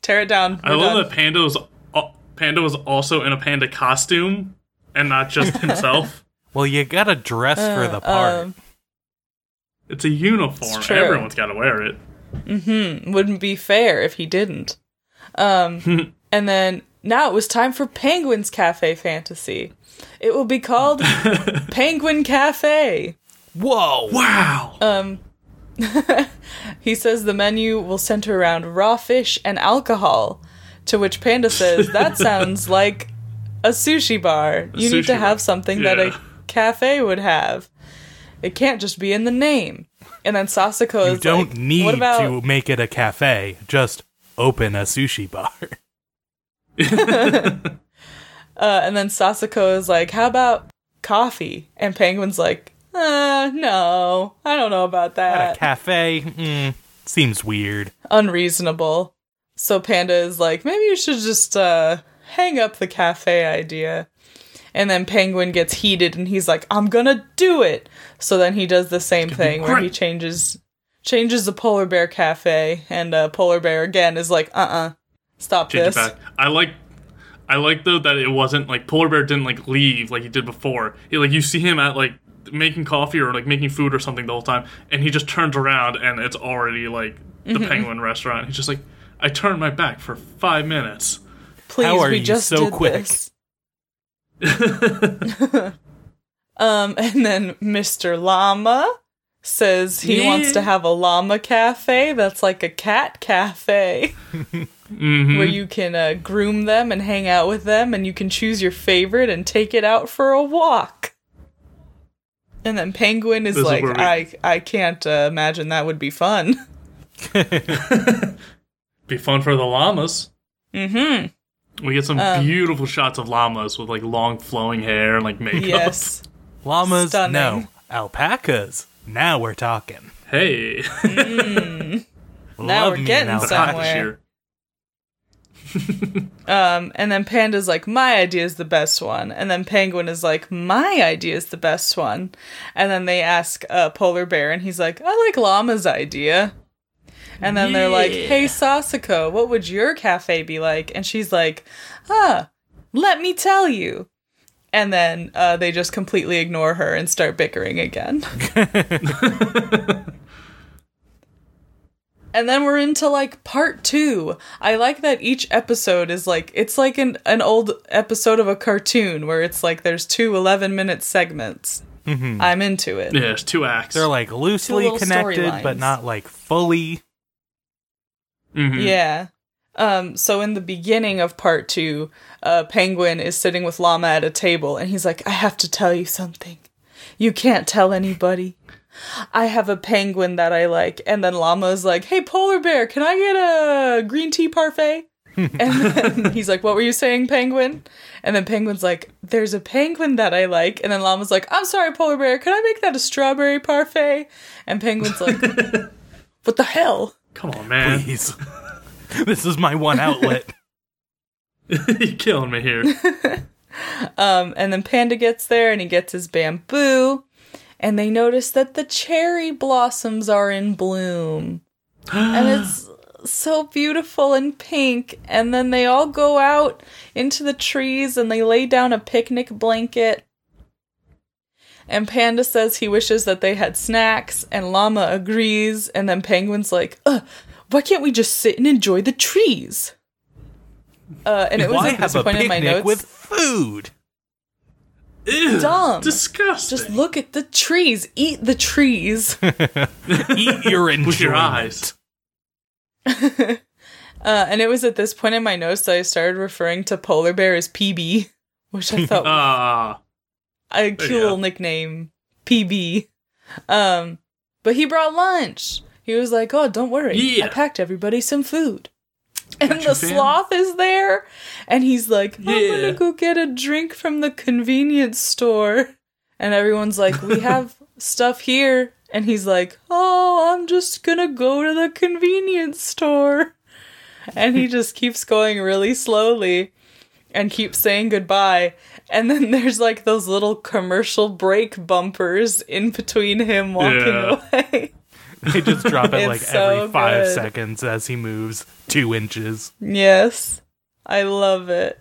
S2: tear it down.
S3: I
S2: We're
S3: love
S2: done."
S3: that Panda was al- Panda was also in a panda costume and not just himself.
S1: Well, you gotta dress for the part.
S2: Um,
S3: it's a uniform.
S2: It's.
S3: Everyone's got to wear it.
S2: mhm, wouldn't be fair if he didn't. Um, and then now it was time for Penguin's Cafe Fantasy. It will be called Penguin Cafe.
S1: Whoa!
S3: Wow.
S2: Um, he says the menu will center around raw fish and alcohol. To which Panda says, "That sounds like a sushi bar. You need to
S3: bar.
S2: have something that a cafe would have. It can't just be in the name." And then Sasako
S1: you
S2: is
S1: don't
S2: like,
S1: need
S2: "What about
S1: to make it a cafe. Just open a sushi bar.
S2: Uh, and then Sasako is like, "How about coffee?" And Penguin's like, "Uh, no, I don't know about
S1: At
S2: that.
S1: a cafe? Mm, seems weird.
S2: Unreasonable." So Panda is like, "Maybe you should just uh hang up the cafe idea." And then Penguin gets heated and he's like, "I'm gonna do it." So then he does the same thing where he changes changes the polar bear cafe, and uh, polar bear again is like, "Uh, uh stop
S3: Change
S2: this."
S3: it back. I like. I like though that it wasn't like polar bear didn't like leave like he did before. He like you see him at like making coffee or like making food or something the whole time, and he just turns around and it's already like the
S2: Mm-hmm.
S3: penguin restaurant. He's just like, I turned my back for five minutes.
S2: Please,
S1: How are
S2: we
S1: you
S2: just
S1: so
S2: did
S1: quick?
S2: this. Um, and then Mr. Llama says he
S3: Yeah.
S2: wants to have a llama cafe that's like a cat cafe
S3: Mm-hmm.
S2: where you can uh, groom them and hang out with them and you can choose your favorite and take it out for a walk. And then Penguin is
S3: This
S2: like,
S3: where we-
S2: I I can't uh, imagine that would be fun.
S3: Be fun for the llamas.
S2: Mm-hmm.
S3: We get some
S2: Um,
S3: beautiful shots of llamas with like long flowing hair and like makeup.
S2: Yes.
S1: Llamas?
S2: Stunning.
S1: No. Alpacas? Now we're talking.
S3: Hey,
S2: Now
S1: Love
S2: we're getting
S1: alpaca.
S2: somewhere. Um, and then Panda's like, my idea is the best one. And then Penguin is like, my idea is the best one. And then they ask uh, Polar Bear, and he's like, I like Llama's idea. And then they're like, hey, Sasako, what would your cafe be like? And she's like, ah, let me tell you. And then uh, they just completely ignore her and start bickering again. And then we're into like part two. I like that each episode is like, it's like an, an old episode of a cartoon where it's like there's two 11 minute segments. I'm into it.
S3: Yeah, it's two acts.
S1: They're like loosely connected, but not like fully.
S3: Mhm.
S2: Yeah. Um, so in the beginning of part two, uh, Penguin is sitting with Llama at a table and he's like, I have to tell you something. You can't tell anybody. I have a penguin that I like. And then Llama's like, Hey, Polar Bear, can I get a green tea parfait? and then he's like, What were you saying, Penguin? And then Penguin's like, There's a penguin that I like. And then Llama's like, I'm sorry, Polar Bear, can I make that a strawberry parfait? And Penguin's like, What the hell?
S3: Come on, man.
S1: Please. this is my one outlet.
S3: You're killing me here.
S2: Um, and then Panda gets there and he gets his bamboo, and they notice that the cherry blossoms are in bloom. and it's so beautiful and pink. And then they all go out into the trees and they lay down a picnic blanket. And Panda says he wishes that they had snacks, and Llama agrees. And then Penguin's like, Ugh, why can't we just sit and enjoy the trees? Uh, and it was
S1: Why
S2: at this
S1: have a
S2: point in my
S1: picnic
S2: notes.
S1: with food?
S3: Ew,
S2: Dumb.
S3: Disgusting.
S2: Just look at the trees. Eat the trees.
S1: Eat your enjoyment.
S3: With your eyes.
S2: uh, and it was at this point in my notes that I started referring to polar bear as PB, which I thought was
S3: Ah.
S2: a cute
S3: yeah.
S2: little nickname. PB. Um, but he brought lunch. He was like, "Oh, don't worry,
S3: Yeah.
S2: I packed everybody some food." And the
S3: fam.
S2: sloth is there, and he's like, "I'm
S3: Yeah.
S2: gonna go get a drink from the convenience store." And everyone's like, "We have stuff here," and he's like, "Oh, I'm just gonna go to the convenience store." And he just keeps going really slowly and keeps saying goodbye. And then there's like those little commercial break bumpers in between him walking
S3: Yeah.
S2: away.
S1: They just drop it like
S2: so
S1: every five
S2: good.
S1: seconds as he moves two inches.
S2: yes. I love it.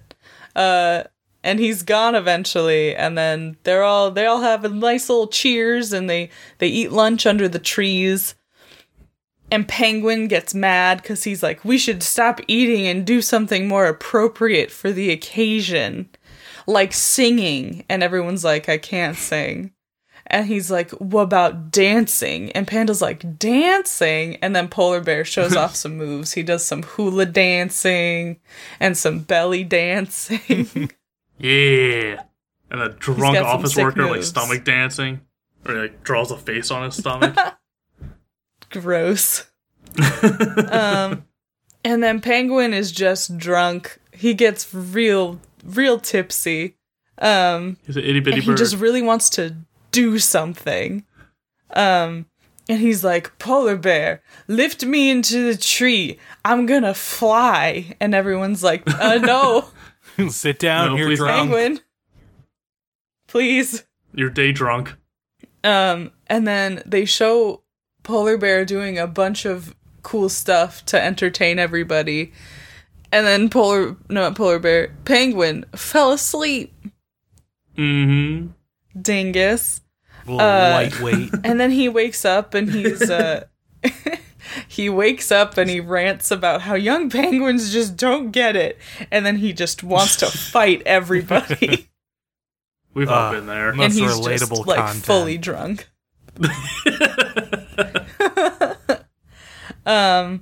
S2: Uh and he's gone eventually and then they're all they all have a nice little cheers and they they eat lunch under the trees. And Penguin gets mad cuz he's like we should stop eating and do something more appropriate for the occasion. Like singing and everyone's like I can't sing. And he's like, What about dancing? And Panda's like, Dancing? And then Polar Bear shows off some moves. He does some hula dancing and some belly dancing.
S3: Yeah. And a drunk office worker like stomach dancing. Or like draws a face on his stomach.
S2: Gross. um, and then Penguin is just drunk. He gets real, real tipsy. Um,
S3: He's an itty bitty
S2: and he just really wants to do something. Um, and he's like, Polar bear, lift me into the tree. I'm gonna fly. And everyone's like, uh, no,
S1: Sit down,
S3: No,
S1: you're
S3: please
S1: drunk.
S2: penguin. Please.
S3: You're day drunk.
S2: Um, and then they show Polar Bear doing a bunch of cool stuff to entertain everybody. And then Polar, no, not Polar Bear, Penguin fell asleep.
S3: Mm-hmm.
S2: Dingus.
S1: Little
S2: Uh,
S1: lightweight.
S2: And then he wakes up and he's, uh, he wakes up and he rants about how young penguins just don't get it. And then he just wants to fight everybody.
S3: We've all
S1: Ah,
S3: been there.
S2: and
S1: Most
S2: he's
S1: relatable
S2: just, like,
S1: content.
S2: fully drunk. um,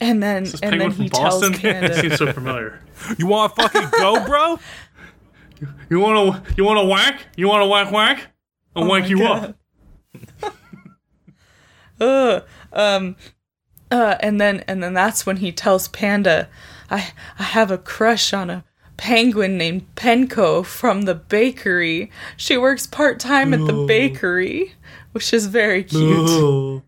S2: and then
S3: Is this
S2: and then he
S3: from
S2: tells
S3: Boston?
S2: Panda,
S3: Seems so familiar.
S1: you want to fucking go, bro?
S3: You wanna you wanna whack? You wanna whack whack? I'll
S2: Oh my
S3: you
S2: God.
S3: up.
S2: Ugh. Um, uh, and then and then that's when he tells Panda, I I have a crush on a penguin named Penko from the bakery. She works part time at the bakery, which is very cute.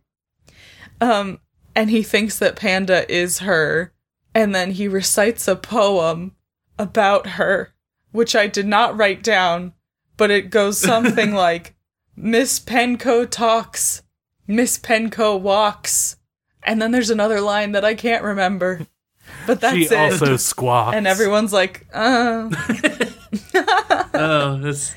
S2: Um, and he thinks that Panda is her, and then he recites a poem about her, which I did not write down, but it goes something like Miss Penko talks, Miss Penko walks, and then there's another line that I can't remember. But that's
S1: she
S2: it.
S1: also squawks.
S2: and everyone's like, uh.
S3: Oh, that's.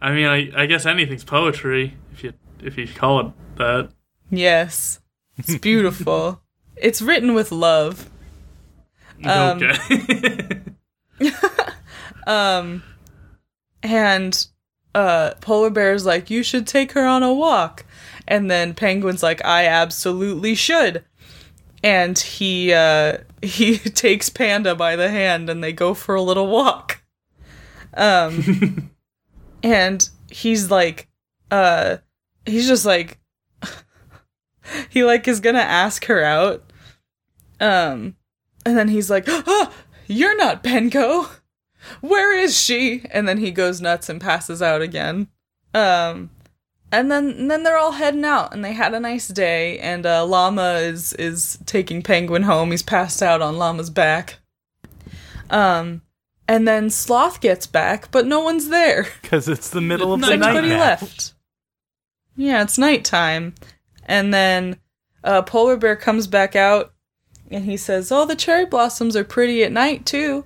S3: I mean, I, I guess anything's poetry if you if you call it that.
S2: Yes. It's beautiful. it's written with love. Um,
S3: okay.
S2: Um, and uh Polar Bear's like, you should take her on a walk. And then Penguin's like, I absolutely should. And he uh he takes Panda by the hand and they go for a little walk. Um and he's like uh he's just like he like is gonna ask her out. Um and then he's like, oh, you're not Penko where is she? And then he goes nuts and passes out again. Um, and then and then they're all heading out, and they had a nice day. And uh, Llama is is taking Penguin home. He's passed out on Llama's back. Um, and then Sloth gets back, but no one's there.
S1: Because it's the middle of the
S3: Night
S1: now.
S2: left. Yeah, it's nighttime. And then uh, Polar Bear comes back out and he says, Oh, the cherry blossoms are pretty at night, too.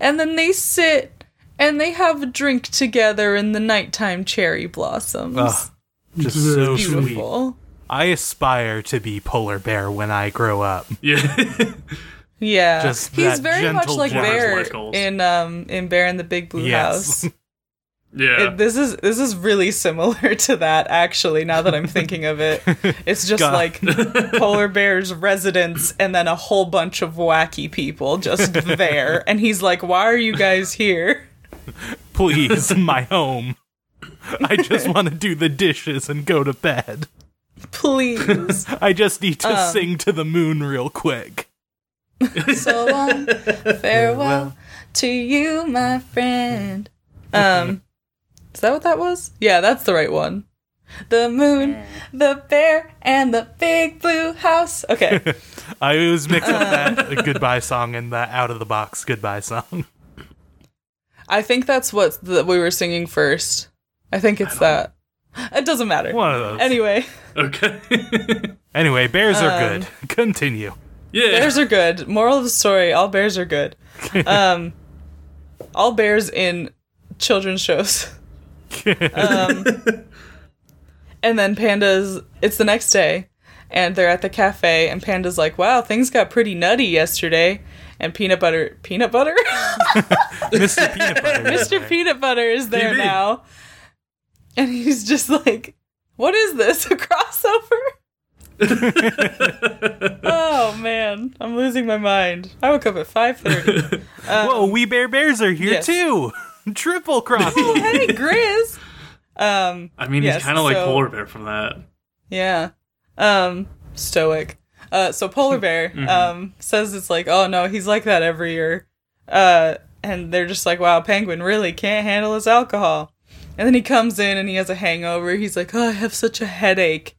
S2: And then they sit and they have a drink together in the nighttime cherry blossoms.
S1: Ugh, just so sweet.
S2: Beautiful.
S1: I aspire to be polar bear when I grow up.
S3: yeah.
S2: Yeah.
S1: Just
S2: He's very much like Bear in um in Bear in the Big Blue
S1: Yes.
S2: House.
S3: yeah.
S2: It, this is this is really similar to that actually now that I'm thinking of it. It's just
S1: God.
S2: like polar bear's residence and then a whole bunch of wacky people just there and he's like why are you guys here?
S1: Please, my home. I just want to do the dishes and go to bed.
S2: Please.
S1: I just need to
S2: Um.
S1: sing to the moon real quick.
S2: so long. Farewell to you, my friend. Um Is that what that was? Yeah, that's the right one. The moon, the bear, and the big blue house. Okay.
S1: I always mix up
S2: Uh.
S1: that goodbye song and the out of the box goodbye song.
S2: I think that's what the, we were singing first. I think it's that. It doesn't matter.
S1: One of those.
S2: Anyway,
S3: okay.
S1: Anyway, bears are
S2: Um,
S1: good. Continue.
S3: yeah.
S2: bears are good. Moral of the story: all bears are good. Um, all bears in children's shows. Um, and then Panda's. It's the next day, and they're at the cafe, and Panda's like, "Wow, things got pretty nutty yesterday." And peanut butter, peanut butter,
S1: Mr. Peanut Butter. is
S2: Mr.
S1: there.
S2: Peanut Butter is there
S3: PB.
S2: now, and he's just like, "What is this? A crossover?" oh man, I'm losing my mind. I woke up at five thirty.
S1: Whoa, we Bare Bears are here
S2: yes.
S1: too. Triple cross.
S2: oh, hey, Grizz. Um,
S3: I mean,
S2: Yes,
S3: he's kind of like polar bear from that.
S2: yeah. Um, stoic. Uh, so polar bear um says it's like, oh no, he's like that every year. Uh, and they're just like, wow, penguin really can't handle his alcohol. And then he comes in and he has a hangover. He's like, oh, I have such a headache.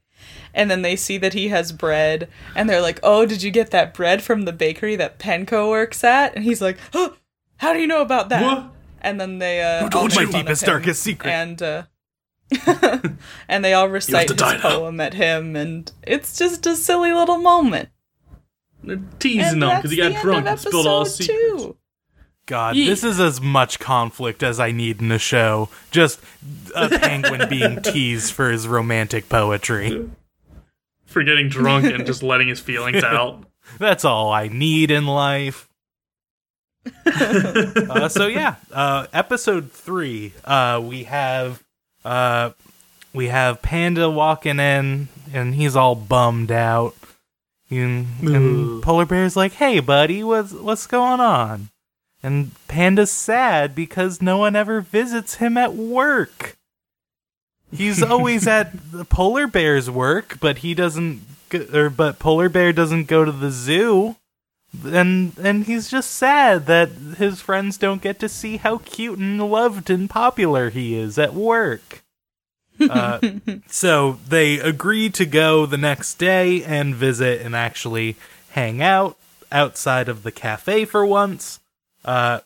S2: And then they see that he has bread, and they're like, "Oh, did you get that bread from the bakery that Penko works at?" And he's like, "Huh, how do you know about that?"
S3: What?
S2: And then they uh,
S1: told you? My deepest, darkest secret.
S2: and uh, and they all recite
S3: to
S2: his
S3: die now.
S2: poem at him, and it's just a silly little moment.
S3: They're teasing
S2: And
S3: him because he got drunk and spilled all his
S2: episode
S3: secrets.
S2: two.
S1: God,
S3: Yeah.
S1: this is as much conflict as I need in a show. Just a penguin being teased for his romantic poetry.
S3: For getting drunk and just letting his feelings out.
S1: That's all I need in life. uh, so yeah, uh, episode three, uh, we have uh, we have Panda walking in, and he's all bummed out. And, and. Polar Bear's like, "Hey, buddy, what's what's going on?" And Panda's sad because no one ever visits him at work. He's always at the Polar Bear's work, but he doesn't. Go, or but Polar Bear doesn't go to the zoo, and and he's just sad that his friends don't get to see how cute and loved and popular he is at work. Uh, so they agree to go the next day and visit and actually hang out outside of the cafe for once. Uh,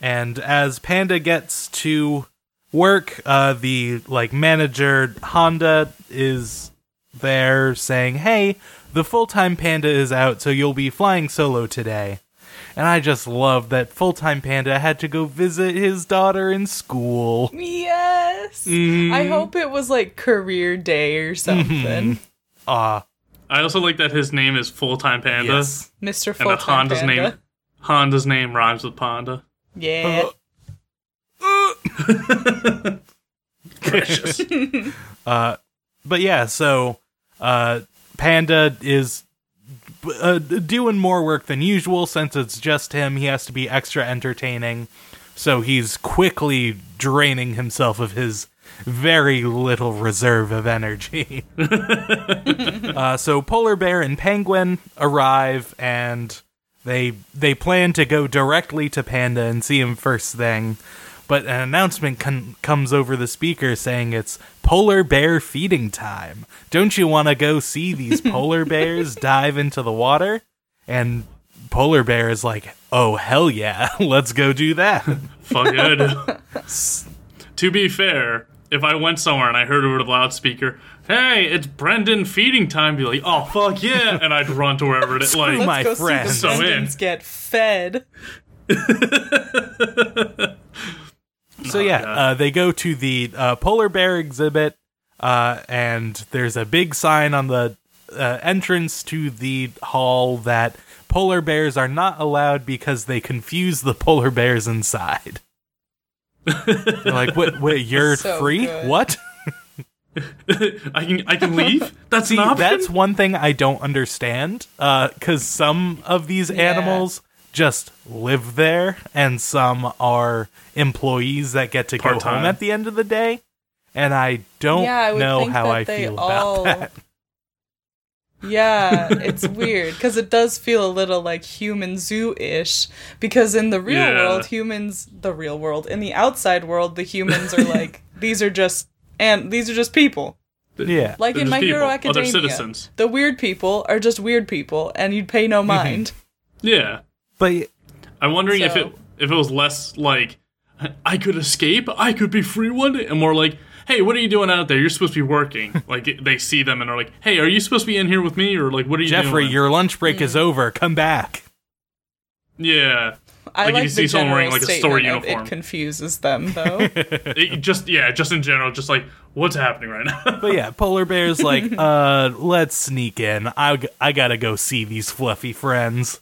S1: and as Panda gets to work, uh, the like manager Handa is there saying, "Hey, the full-time Panda is out, so you'll be flying solo today." And I just love that full-time Panda had to go visit his daughter in school.
S2: Yes.
S3: Mm.
S2: I hope it was like career day or something.
S1: Ah,
S3: I also like that his name is Full Time Panda,
S1: Yes.
S2: Mr.
S3: and
S2: Full
S3: that
S2: Time
S3: Handa's
S2: Panda.
S3: name Handa's name rhymes with Panda.
S2: Yeah.
S3: Precious.
S1: Uh, but yeah, so uh, Panda is uh, doing more work than usual since it's just him. He has to be extra entertaining, so he's quickly draining himself of his very little reserve of energy. uh, so Polar Bear and Penguin arrive, and they they plan to go directly to Panda and see him first thing. But an announcement con- comes over the speaker saying it's polar bear feeding time. Don't you want to go see these polar bears dive into the water? And polar bear is like, "Oh hell yeah, let's go do that."
S3: Fuck yeah. I do. to be fair, if I went somewhere and I heard over the loudspeaker, "Hey, it's Brendan feeding time," be like, "Oh fuck yeah," and I'd run to wherever it is. Like,
S2: Let's
S1: my
S2: go
S1: friend.
S2: see
S3: So
S2: the
S3: in.
S2: Brendans get fed.
S1: So yeah, uh, they go to the uh, polar bear exhibit, uh, and there's a big sign on the uh, entrance to the hall that polar bears are not allowed because they confuse the polar bears inside. They're like, "What? Wait, you're
S2: So
S1: free?
S2: good.
S1: What?"
S3: I can I can leave. That's
S1: See,
S3: an option.
S1: that's one thing I don't understand. Because some of these animals just live there, and some are employees that get to go
S3: Part-time.
S1: home at the end of the day. And I don't
S2: Yeah, I would
S1: know
S2: think
S1: how
S2: that
S1: I
S2: they
S1: feel
S2: all-
S1: about that.
S2: Yeah, it's weird because it does feel a little like human zoo ish. Because in the real
S3: Yeah.
S2: world, humans, the real world, in the outside world, the humans are like these are just and these are just people.
S1: Yeah.
S2: Like
S3: They're
S2: in
S3: just
S2: My
S3: people,
S2: Hero Academia,
S3: citizens.
S2: the weird people are just weird people, and you'd pay no mm-hmm. mind.
S3: Yeah.
S1: But
S3: I'm wondering if it if it was less like I could escape, I could be free one day, and more like, hey, what are you doing out there? You're supposed to be working. like they see them and are like, hey, are you supposed to be in here with me, or like, what are you
S1: Jeffrey,
S3: doing?
S1: your lunch break is over. Come back.
S3: yeah.
S2: I
S3: Like,
S2: like,
S3: you see someone wearing, like, a store uniform.
S2: It confuses them though.
S3: It just yeah, just in general, just like what's happening right now.
S1: But yeah, polar bear's like, uh, let's sneak in. I I gotta go see these fluffy friends.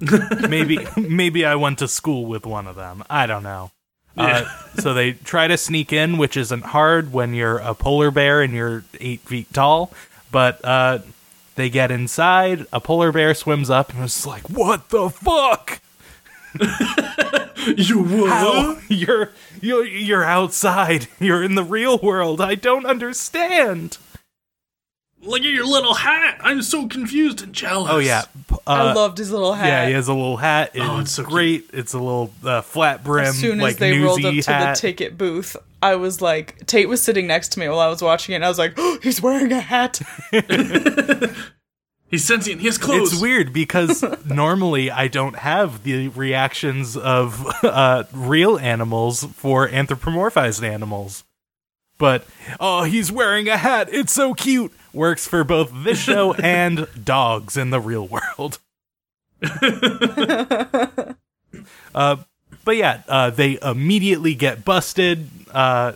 S1: maybe maybe I went to school with one of them. I don't know. Uh, so they try to sneak in, which isn't hard when you're a polar bear and you're eight feet tall. But uh, they get inside. A polar bear swims up and is like, "What the fuck?
S3: you?
S1: How you're you're you're outside? You're in the real world. I don't understand."
S3: Look at your little hat. I'm so confused and jealous.
S1: Oh yeah, P-
S2: I
S1: uh,
S2: loved his little hat.
S1: Yeah, he has a little hat. It's,
S3: Oh, it's so cute.
S1: great. It's a little uh, flat brim,
S2: as soon as
S1: like
S2: they rolled up
S1: newsy
S2: to the ticket booth, I was like, Tate was sitting next to me while I was watching it, and I was like, oh, he's wearing a hat.
S3: He's sentient. He has clothes.
S1: it's weird because normally I don't have the reactions of uh, real animals for anthropomorphized animals. But oh, he's wearing a hat. It's so cute. Works for both this show and dogs in the real world. uh, but yeah, uh, they immediately get busted. Uh,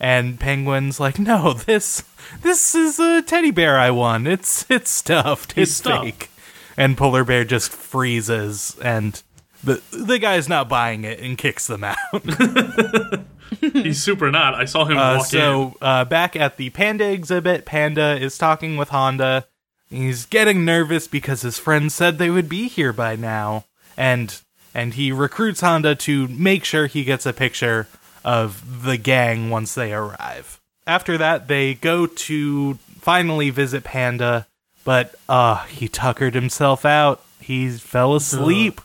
S1: and Penguin's like, no, this this is a teddy bear I won. It's it's stuffed.
S3: He's
S1: it's
S3: stuffed.
S1: fake. And Polar Bear just freezes, and the the guy's not buying it and kicks them out.
S3: He's super not. I saw him
S1: Uh,
S3: walk in.
S1: so uh, back at the Panda exhibit, Panda is talking with Handa. He's getting nervous because his friends said they would be here by now, and and he recruits Handa to make sure he gets a picture of the gang once they arrive. After that, they go to finally visit Panda, but uh he tuckered himself out. He fell asleep.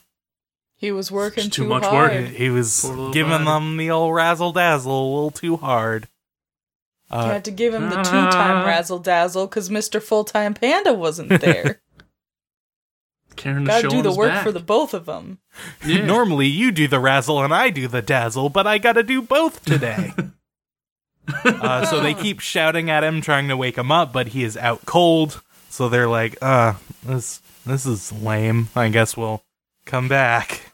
S2: He was working
S3: too
S2: too,
S3: much
S2: hard.
S3: work.
S1: He was giving
S3: body.
S1: them the old razzle dazzle a little too hard.
S2: You
S1: Uh,
S2: had to give him the two-time razzle dazzle because Mr. Full-Time Panda wasn't there.
S3: Karen is
S2: Got to do the work
S3: back.
S2: for the both of them.
S3: Yeah.
S1: Normally you do the razzle and I do the dazzle, but I gotta do both today. uh, so they keep shouting at him, trying to wake him up, but he is out cold. So they're like, uh, this this is lame. I guess we'll come back.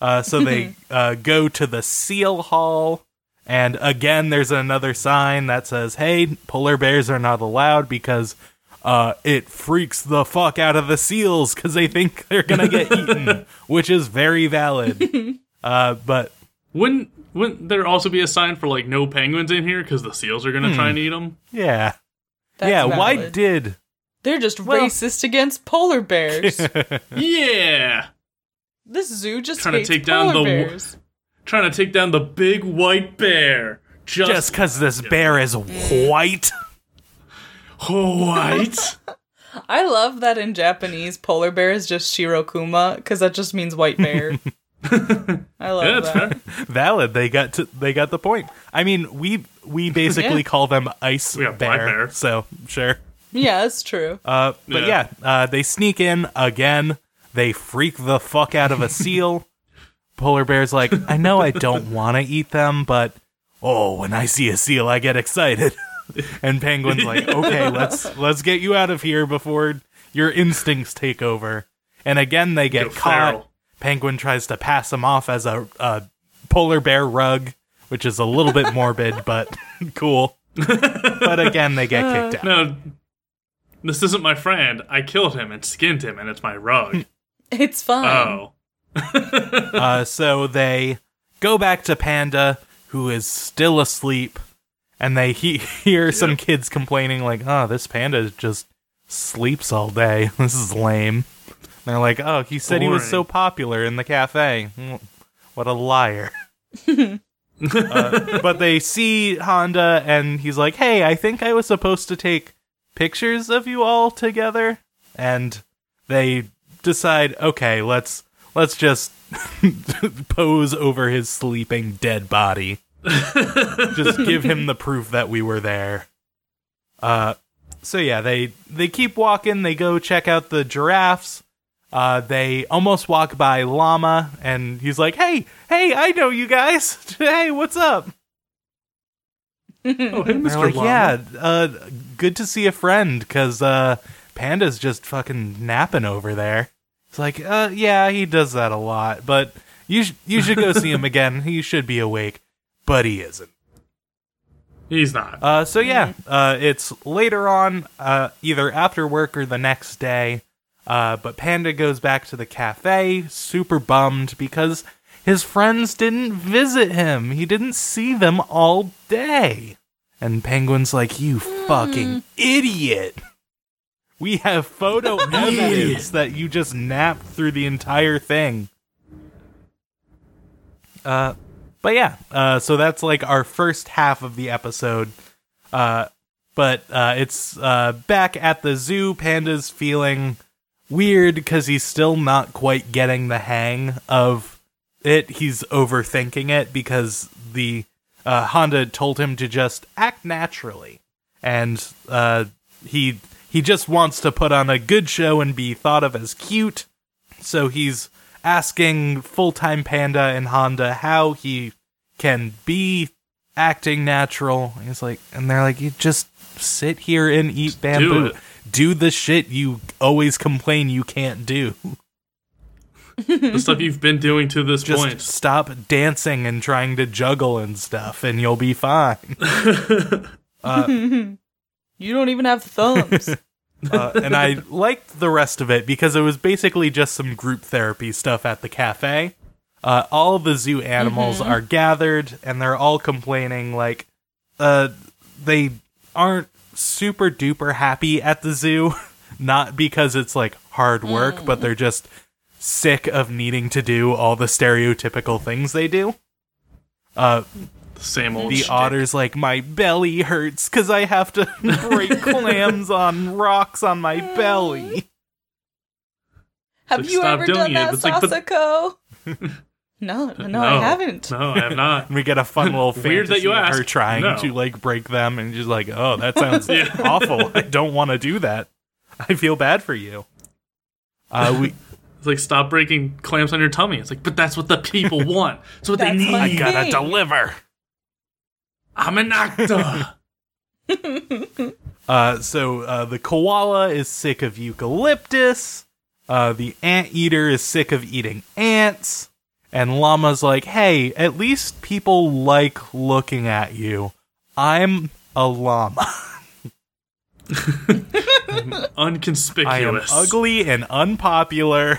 S1: Uh, so they uh, go to the seal hall, and again, there's another sign that says, "Hey, polar bears are not allowed because uh, it freaks the fuck out of the seals because they think they're gonna get eaten, which is very valid. Uh, but
S3: Wouldn't wouldn't there also be a sign for like no penguins in here because the seals are gonna try and eat them?
S1: yeah,
S2: That's
S1: yeah. Why did
S2: They're just
S1: Well-
S2: racist against polar bears.
S3: Yeah,
S2: this zoo just
S3: Trying to
S2: hates
S3: take down
S2: polar
S3: the w-
S2: bears.
S3: trying to take down the big white bear. Just,
S1: just because this bear is white?
S3: white.
S2: I love that in Japanese, polar bear is just Shirokuma because that just means white bear. I love
S3: yeah, that's
S2: that.
S3: fair.
S1: Valid. They got to. They got the point. I mean, we we basically
S2: Yeah.
S1: call them ice
S3: We
S1: bear,
S3: bear.
S1: So sure.
S2: Yeah, that's true.
S1: Uh, but yeah,
S3: Yeah.
S1: uh, they sneak in again. They freak the fuck out of a seal. Polar bear's like, I know I don't want to eat them, but oh, when I see a seal, I get excited. and penguin's like, okay, let's let's get you out of here before your instincts take over. And again, they get
S3: Go
S1: caught.
S3: feral.
S1: Penguin tries to pass him off as a, a polar bear rug, which is a little bit morbid, but cool. but again, they get kicked out.
S3: No, this isn't my friend. I killed him and skinned him, and it's my rug.
S2: It's fun.
S3: oh,
S1: Uh, so they go back to Panda, who is still asleep, and they he- hear some kids complaining, like, "Oh, this panda just sleeps all day. This is lame." And they're like, "Oh, he said he was so popular in the cafe. Mm, What a liar." Uh, but they see Handa, and he's like, "Hey, I think I was supposed to take pictures of you all together." And they decide, "Okay, let's let's just pose over his sleeping dead body. just give him the proof that we were there." Uh, so yeah, they they keep walking. They go check out the giraffes. Uh, they almost walk by llama, and he's like, "Hey, hey, I know you guys. Hey, what's up?"
S3: oh, hey, Mr.
S1: like,
S3: Llama.
S1: "Yeah, uh, good to see a friend, cause uh, Panda's just fucking napping over there." It's like, uh, yeah, he does that a lot, but you sh- you should go see him again. He should be awake, but he isn't.
S3: he's not.
S1: Uh, so yeah, uh, it's later on, uh, either after work or the next day. Uh, but Panda goes back to the cafe, super bummed because his friends didn't visit him. He didn't see them all day. And Penguin's like, "You fucking idiot! We have photo evidence that you just napped through the entire thing." Uh, but yeah, uh, so that's like our first half of the episode. Uh, but uh, it's uh, back at the zoo. Panda's feeling weird because he's still not quite getting the hang of it. He's overthinking it because the uh, Handa told him to just act naturally, and uh, he he just wants to put on a good show and be thought of as cute. So he's asking full time Panda and Handa how he can be acting natural. He's like, and they're like, you just sit here and eat bamboo.
S3: it.
S1: Do the shit you always complain you can't do.
S3: the stuff you've been doing to this
S1: Just
S3: point.
S1: stop dancing and trying to juggle and stuff, and you'll be fine.
S2: Uh, You don't even have thumbs.
S1: uh, and I liked the rest of it because it was basically just some group therapy stuff at the cafe. Uh, all the zoo animals are gathered and they're all complaining like uh, they aren't super duper happy at the zoo. Not because it's like hard work, but they're just sick of needing to do all the stereotypical things they do. Uh,
S3: same old
S1: the
S3: shtick.
S1: otter's like, my belly hurts because I have to break clams on rocks on my belly.
S2: have
S3: Like,
S2: you ever
S3: doing
S2: done
S3: it.
S2: that,
S3: It's like, but-
S2: Sasako? no, no, I haven't.
S3: No, I have not.
S1: We get a fun little fantasy
S3: Weird that you
S1: of her trying
S3: No.
S1: to like break them, and she's like, "Oh, that sounds
S3: Yeah.
S1: awful. I don't want to do that. I feel bad for you." Uh, we
S3: It's like stop breaking clamps on your tummy. It's like, but that's what the people want. It's what they need.
S1: I gotta deliver.
S3: I'm an actor.
S1: Uh, so uh, the koala is sick of eucalyptus. Uh, the anteater is sick of eating ants. And llama's like, hey, at least people like looking at you. I'm a llama. I am
S3: Unconspicuous.
S1: ugly and unpopular.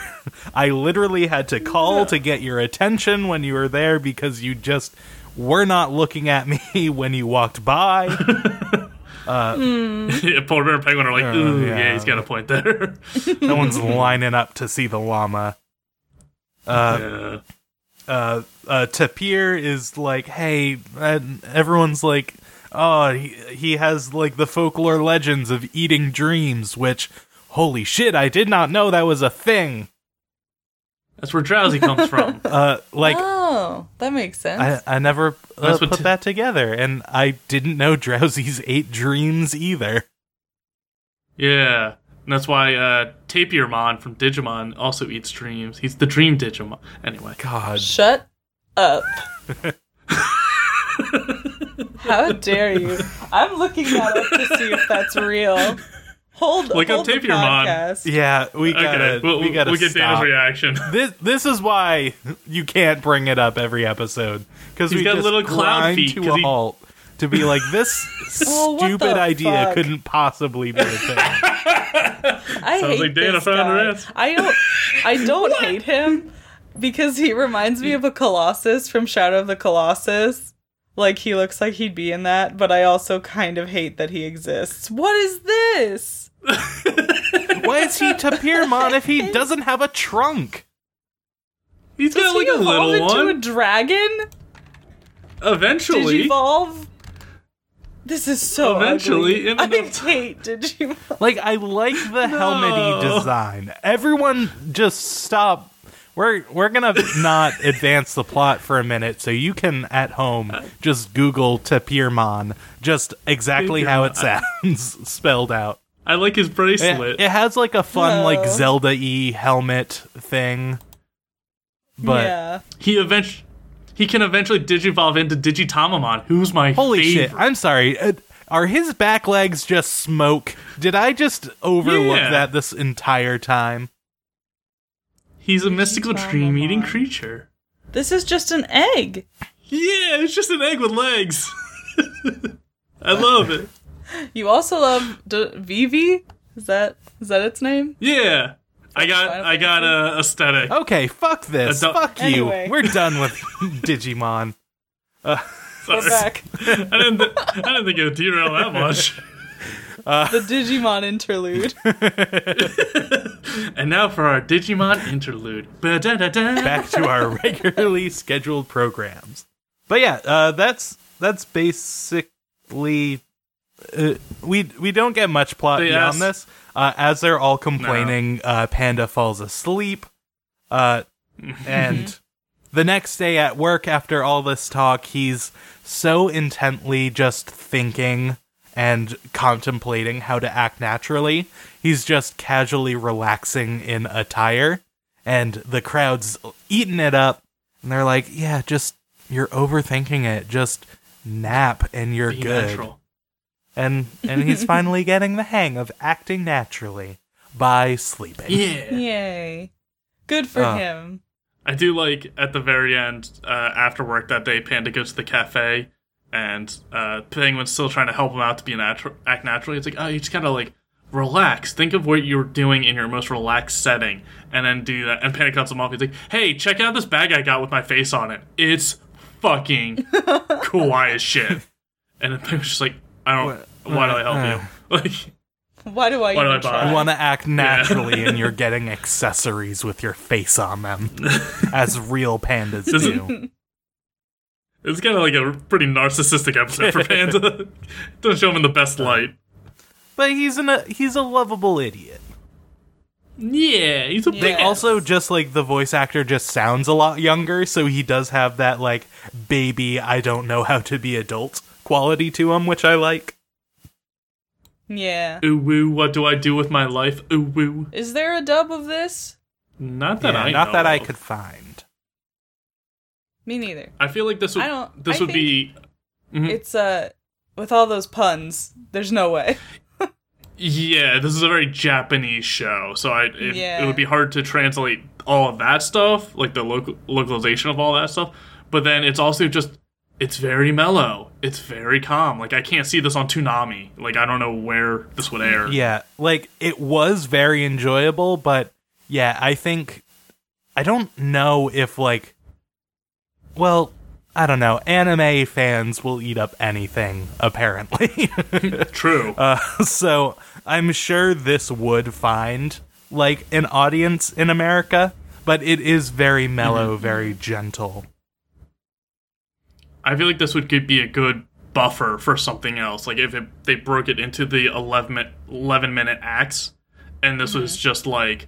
S1: I literally had to call to get your attention when you were there because you just were not looking at me when you walked by.
S3: yeah, Polar Bear and Penguin are like, ooh, yeah.
S1: yeah.
S3: he's got a point there.
S1: no one's lining up to see the llama. Uh,
S3: yeah.
S1: uh, uh, Tapir is like, hey, and everyone's like, oh, he, he has like the folklore legends of eating dreams, which, holy shit, I did not know that was a thing.
S3: That's where Drowzee comes from.
S1: Uh, like,
S2: oh, that makes sense.
S1: I, I never uh, put
S3: t-
S1: that together, and I didn't know Drowzee's ate dreams either.
S3: yeah. And that's why uh, Tapirmon from Digimon also eats dreams. He's the dream Digimon. Anyway.
S1: God,
S2: Shut up. How dare you? I'm looking that up to see if that's real. Hold,
S3: Look up
S2: hold the
S3: Tapirmon.
S2: podcast.
S1: yeah, we gotta,
S3: Okay, we'll,
S1: we gotta
S3: we'll get Dana's reaction.
S1: This this is why you can't bring it up every episode because we
S3: got
S1: just
S3: little cloud
S1: grind
S3: feet,
S1: to
S3: 'cause
S1: a
S3: he-
S1: halt to be like this
S2: Oh,
S1: stupid
S2: the
S1: idea
S2: fuck?
S1: couldn't possibly be a thing.
S2: I
S3: Sounds
S2: hate
S3: like Dana
S2: this
S3: found her
S2: guy.
S3: ass.
S2: I don't. I don't hate him because he reminds me of a Colossus from Shadow of the Colossus. Like he looks like he'd be in that, but I also kind of hate that he exists. What is this?
S1: Why is he Tapirmon if he doesn't have a trunk?
S3: He's
S2: Does
S3: got like
S2: he
S3: a little
S2: into a
S3: one.
S2: dragon?
S3: Eventually.
S2: Did evolve? This is so
S3: Eventually,
S2: ugly.
S3: in
S2: I
S3: enough-
S2: hate Digivolve.
S1: Like I like the helmety
S3: No.
S1: design. Everyone just stop. We're we're gonna not advance the plot for a minute, so you can at home just Google Tapirmon, just exactly how it sounds spelled out.
S3: I like his bracelet.
S1: it has like a fun like Zelda y helmet thing, but
S2: yeah.
S3: He eventually he can eventually digivolve into Digitamamon, who's my
S1: holy shit! I'm sorry. Uh, are his back legs just smoke? Did I just overlook
S3: Yeah.
S1: that this entire time?
S3: He's a mystical dream eating creature.
S2: This is just an egg.
S3: Yeah, it's just an egg with legs. I love it.
S2: You also love D- Vivi? Is that is that its name?
S3: Yeah. I got
S2: Final
S3: I got a aesthetic.
S1: Okay, fuck this.
S3: Adult-
S1: Fuck you.
S2: Anyway.
S1: We're done with Digimon.
S2: Go
S3: Sorry.
S2: back.
S3: I didn't th- I didn't think it would derail that much.
S2: the Digimon interlude.
S3: And now for our Digimon interlude. Ba-da-da-da.
S1: Back to our regularly scheduled programs. But yeah, uh, that's that's basically uh, we we don't get much plot
S3: They
S1: beyond this. Uh, as they're all complaining, uh, Panda falls asleep. Uh, and the next day at work, after all this talk, he's so intently just thinking and contemplating how to act naturally. He's just casually relaxing in attire, and the crowd's eating it up. And they're like, "Yeah, just you're overthinking it. Just nap, and you're
S3: Be
S1: good."
S3: natural.
S1: And and he's finally getting the hang of acting naturally by sleeping.
S3: Yeah.
S2: Yay. Good for
S1: Uh.
S2: him.
S3: I do like at the very end, uh, after work that day, Panda goes to the cafe, and uh, Penguin's still trying to help him out to be natural, act naturally. It's like, oh, you just gotta like relax. Think of what you're doing in your most relaxed setting, and then do that. And Panda cuts him off. He's like, hey, check out this bag I got with my face on it. It's fucking kawaii as shit. And then Penguin's just like, I don't. Why do I help you? Uh. Like,
S2: Why do I
S3: Why do I buy?
S1: You want to act naturally, and you're getting accessories with your face on them, as real pandas do.
S3: it's kind of like a pretty narcissistic episode for Panda. Doesn't show him in the best light.
S1: But he's an a, he's a lovable idiot.
S3: Yeah, he's a
S2: Yeah.
S1: They
S2: Yes.
S1: also just like the voice actor just sounds a lot younger, so he does have that like baby I don't know how to be adult quality to him, which I like.
S2: Yeah.
S3: Ooh woo, what do I do with my life? Ooh woo.
S2: Is there a dub of this?
S3: Not that
S1: Yeah,
S3: I
S1: not
S3: know
S1: that I could find.
S2: Me neither.
S3: I feel like this would
S2: I don't-
S3: this
S2: I
S3: would
S2: think-
S3: be Mhm.
S2: It's uh with all those puns, there's no way.
S3: yeah. This is a very Japanese show, so I it,
S2: Yeah.
S3: it would be hard to translate all of that stuff, like the local localization of all that stuff. But then it's also just it's very mellow. It's very calm. Like I can't see this on Toonami. Like I don't know where this would air.
S1: Yeah, like it was very enjoyable, but yeah, I think I don't know if like well, I don't know. Anime fans will eat up anything apparently.
S3: True.
S1: uh, so, I'm sure this would find like an audience in America, but it is very mellow, very gentle.
S3: I feel like this would be a good buffer for something else. Like if it, they broke it into the 11 minute, 11 minute acts, and this was mm-hmm. just like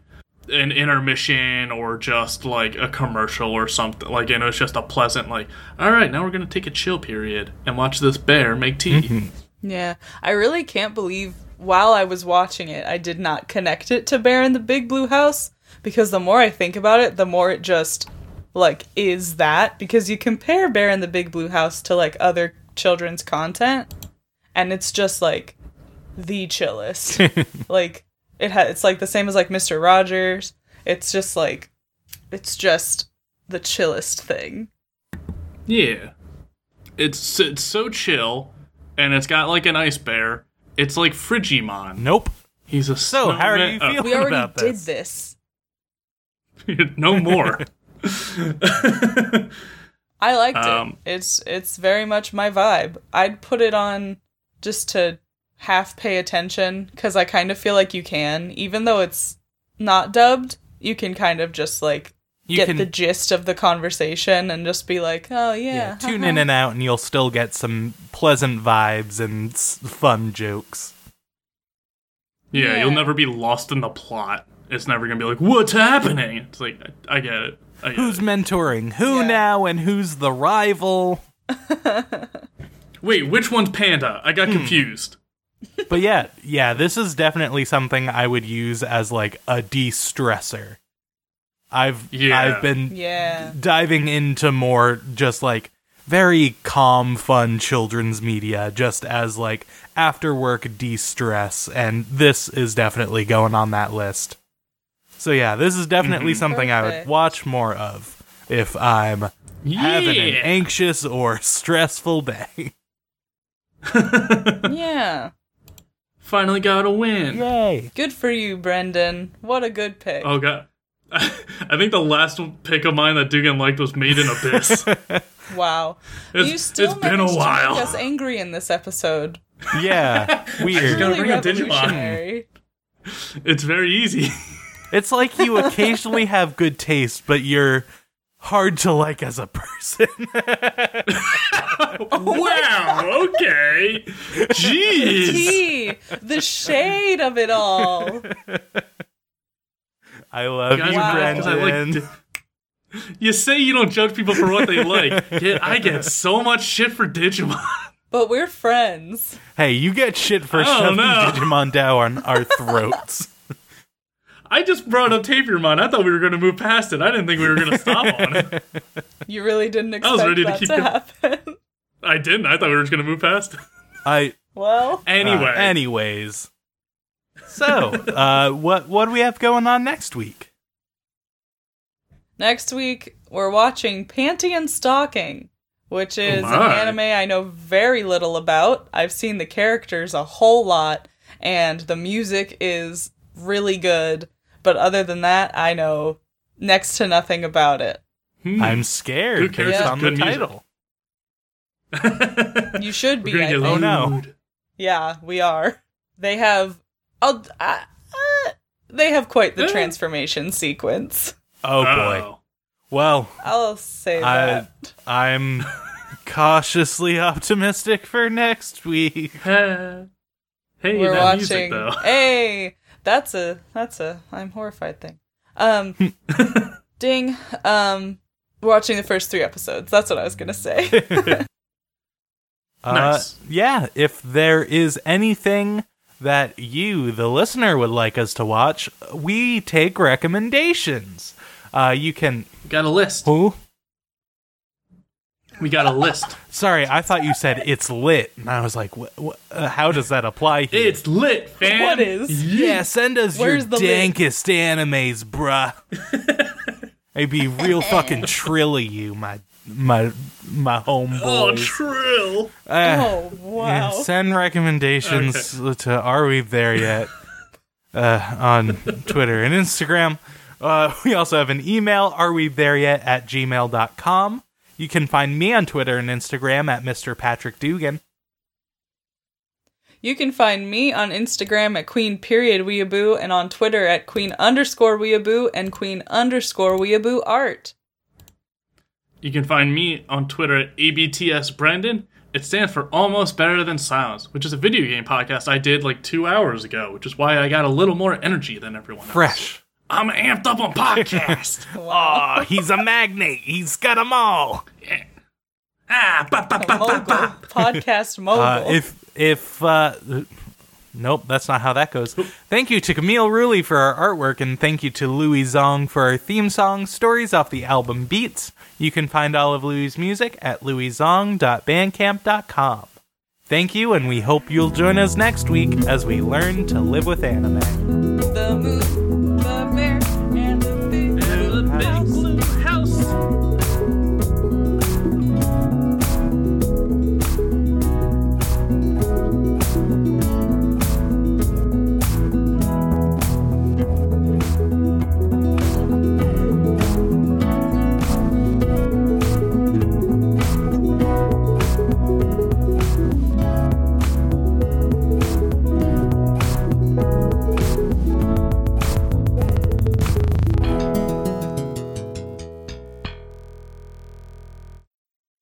S3: an intermission or just like a commercial or something. Like, and it was just a pleasant, like, all right, now we're going to take a chill period and watch this bear make tea. Mm-hmm.
S2: Yeah, I really can't believe while I was watching it, I did not connect it to Bear in the Big Blue House because the more I think about it, the more it just like is that because you compare Bear in the Big Blue House to like other children's content and it's just like the chillest. like it ha- it's like the same as like Mr. Rogers. It's just like it's just the chillest thing.
S3: Yeah. It's, it's so chill, and it's got like an ice bear. It's like Frigimon.
S1: Nope.
S3: He's a
S1: So, how are you
S3: snowman-
S1: feeling?
S2: We already
S1: about
S2: did
S1: this?
S2: this.
S3: no more.
S2: I liked
S3: Um,
S2: it. It's it's very much my vibe. I'd put it on just to half pay attention because I kind of feel like you can, even though it's not dubbed. You can kind of just like
S1: You
S2: get
S1: can
S2: the gist of the conversation and just be like, oh yeah,
S1: yeah, tune
S2: haha."
S1: in and out, and you'll still get some pleasant vibes and s- fun jokes.
S3: Yeah,
S2: Yeah.
S3: you'll never be lost in the plot. It's never gonna be like, what's happening? It's like, I, I get it. I get
S1: Who's mentoring who
S2: Yeah.
S1: now, and who's the rival?
S3: Wait, which one's Panda? I
S1: Hmm.
S3: got confused.
S1: But yeah, yeah, this is definitely something I would use as like a de-stressor. I've
S3: Yeah.
S1: I've been
S2: Yeah,
S1: diving into more just like very calm, fun children's media, just as like after work de-stress, and this is definitely going on that list. So yeah, this is definitely mm-hmm. something I would watch more of if I'm having an anxious or stressful day.
S2: yeah.
S3: Finally got a win.
S1: Yay!
S2: Good for you, Brendan. What a good pick.
S3: Oh god. I think the last pick of mine that Dugan liked was Made in Abyss.
S2: Wow,
S3: It's-
S2: you still
S3: it's been a
S2: managed
S3: while.
S2: to make us angry in this episode.
S1: Yeah, weird.
S3: gotta
S2: Really
S3: bring a Digimon.
S2: revolutionary.
S3: it's very easy.
S1: It's like you occasionally have good taste, but you're hard to like as a person.
S3: wow, okay. Jeez.
S2: Tea, the shade of it all.
S1: I love
S3: Guys
S1: you,
S3: are mad 'cause like
S1: Brendan.
S3: You say you don't judge people for what they like, yet I get so much shit for Digimon.
S2: But we're friends.
S1: hey, you get shit for
S3: I
S1: shoving
S3: know.
S1: Digimon down our throats.
S3: I just brought up Tapirmon. I thought we were going to move past it. I didn't think we were going to stop on it.
S2: You really didn't
S3: was
S2: expect
S3: ready to
S2: that
S3: keep
S2: to
S3: it-
S2: happen.
S3: I didn't. I thought we were just going to move past it.
S1: I
S2: well,
S3: Anyway.
S1: Uh, anyways. So, uh, what what do we have going on next week?
S2: next week we're watching Panty and Stocking, which is an
S3: my.
S2: anime I know very little about. I've seen the characters a whole lot, and the music is really good. But other than that, I know next to nothing about it.
S3: Hmm.
S1: I'm scared
S3: Who
S1: based
S3: cares?
S1: on the
S3: Good music.
S1: title.
S2: You should be. I think.
S1: Oh, no.
S2: Yeah, we are. They have. I'll, uh, uh, they have quite the
S3: Eh.
S2: transformation sequence.
S1: Oh boy. Well,
S2: I'll say
S1: I
S2: that.
S1: I'm cautiously optimistic for next week.
S3: Hey, hey
S2: We're
S3: that
S2: watching.
S3: music though.
S2: Hey, that's a that's a I'm horrified thing. Um, ding. Um, watching the first three episodes. That's what I was gonna say.
S1: Uh,
S3: Nice.
S1: yeah, if there is anything that you, the listener, would like us to watch, we take recommendations. Uh, you can.
S3: Got a list.
S1: Who?
S3: We got a list.
S1: Sorry, I thought you said it's lit, and I was like, wh- wh- uh, how does that apply here?
S3: It's lit, fam.
S2: What is?
S1: yeah, send us
S2: Where's
S1: your
S2: the lit?
S1: dankest animes, bruh. I'd be real fucking trill of you, my my my homeboys.
S3: Oh, Trill.
S1: Uh,
S2: Oh wow.
S1: yeah, send recommendations to Are We There Yet uh, on Twitter and Instagram. Uh, we also have an email, are we there yet at gmail.com. You can find me on Twitter and Instagram at Mr. Patrick Dugan.
S2: You can find me on Instagram at queen period weeaboo and on Twitter at queen underscore weeaboo and queen underscore weeaboo art.
S3: You can find me on Twitter at ABTSBrendan. It stands for Almost Better Than Silence, which is a video game podcast I did like two hours ago, which is why I got a little more energy than everyone else.
S1: Fresh.
S3: I'm amped up on podcast.
S1: Oh, he's a magnate. He's got them all.
S3: ah, ba, ba, ba, ba,
S2: Mogul.
S3: ba.
S2: Podcast mogul.
S1: Uh, if if uh, nope, that's not how that goes. Thank you to Camille Rulli for our artwork, and thank you to Louis Zong for our theme song, stories off the album Beats. You can find all of Louis' music at louiszong.bandcamp.com. Thank you, and we hope you'll join us next week as we learn to live with anime.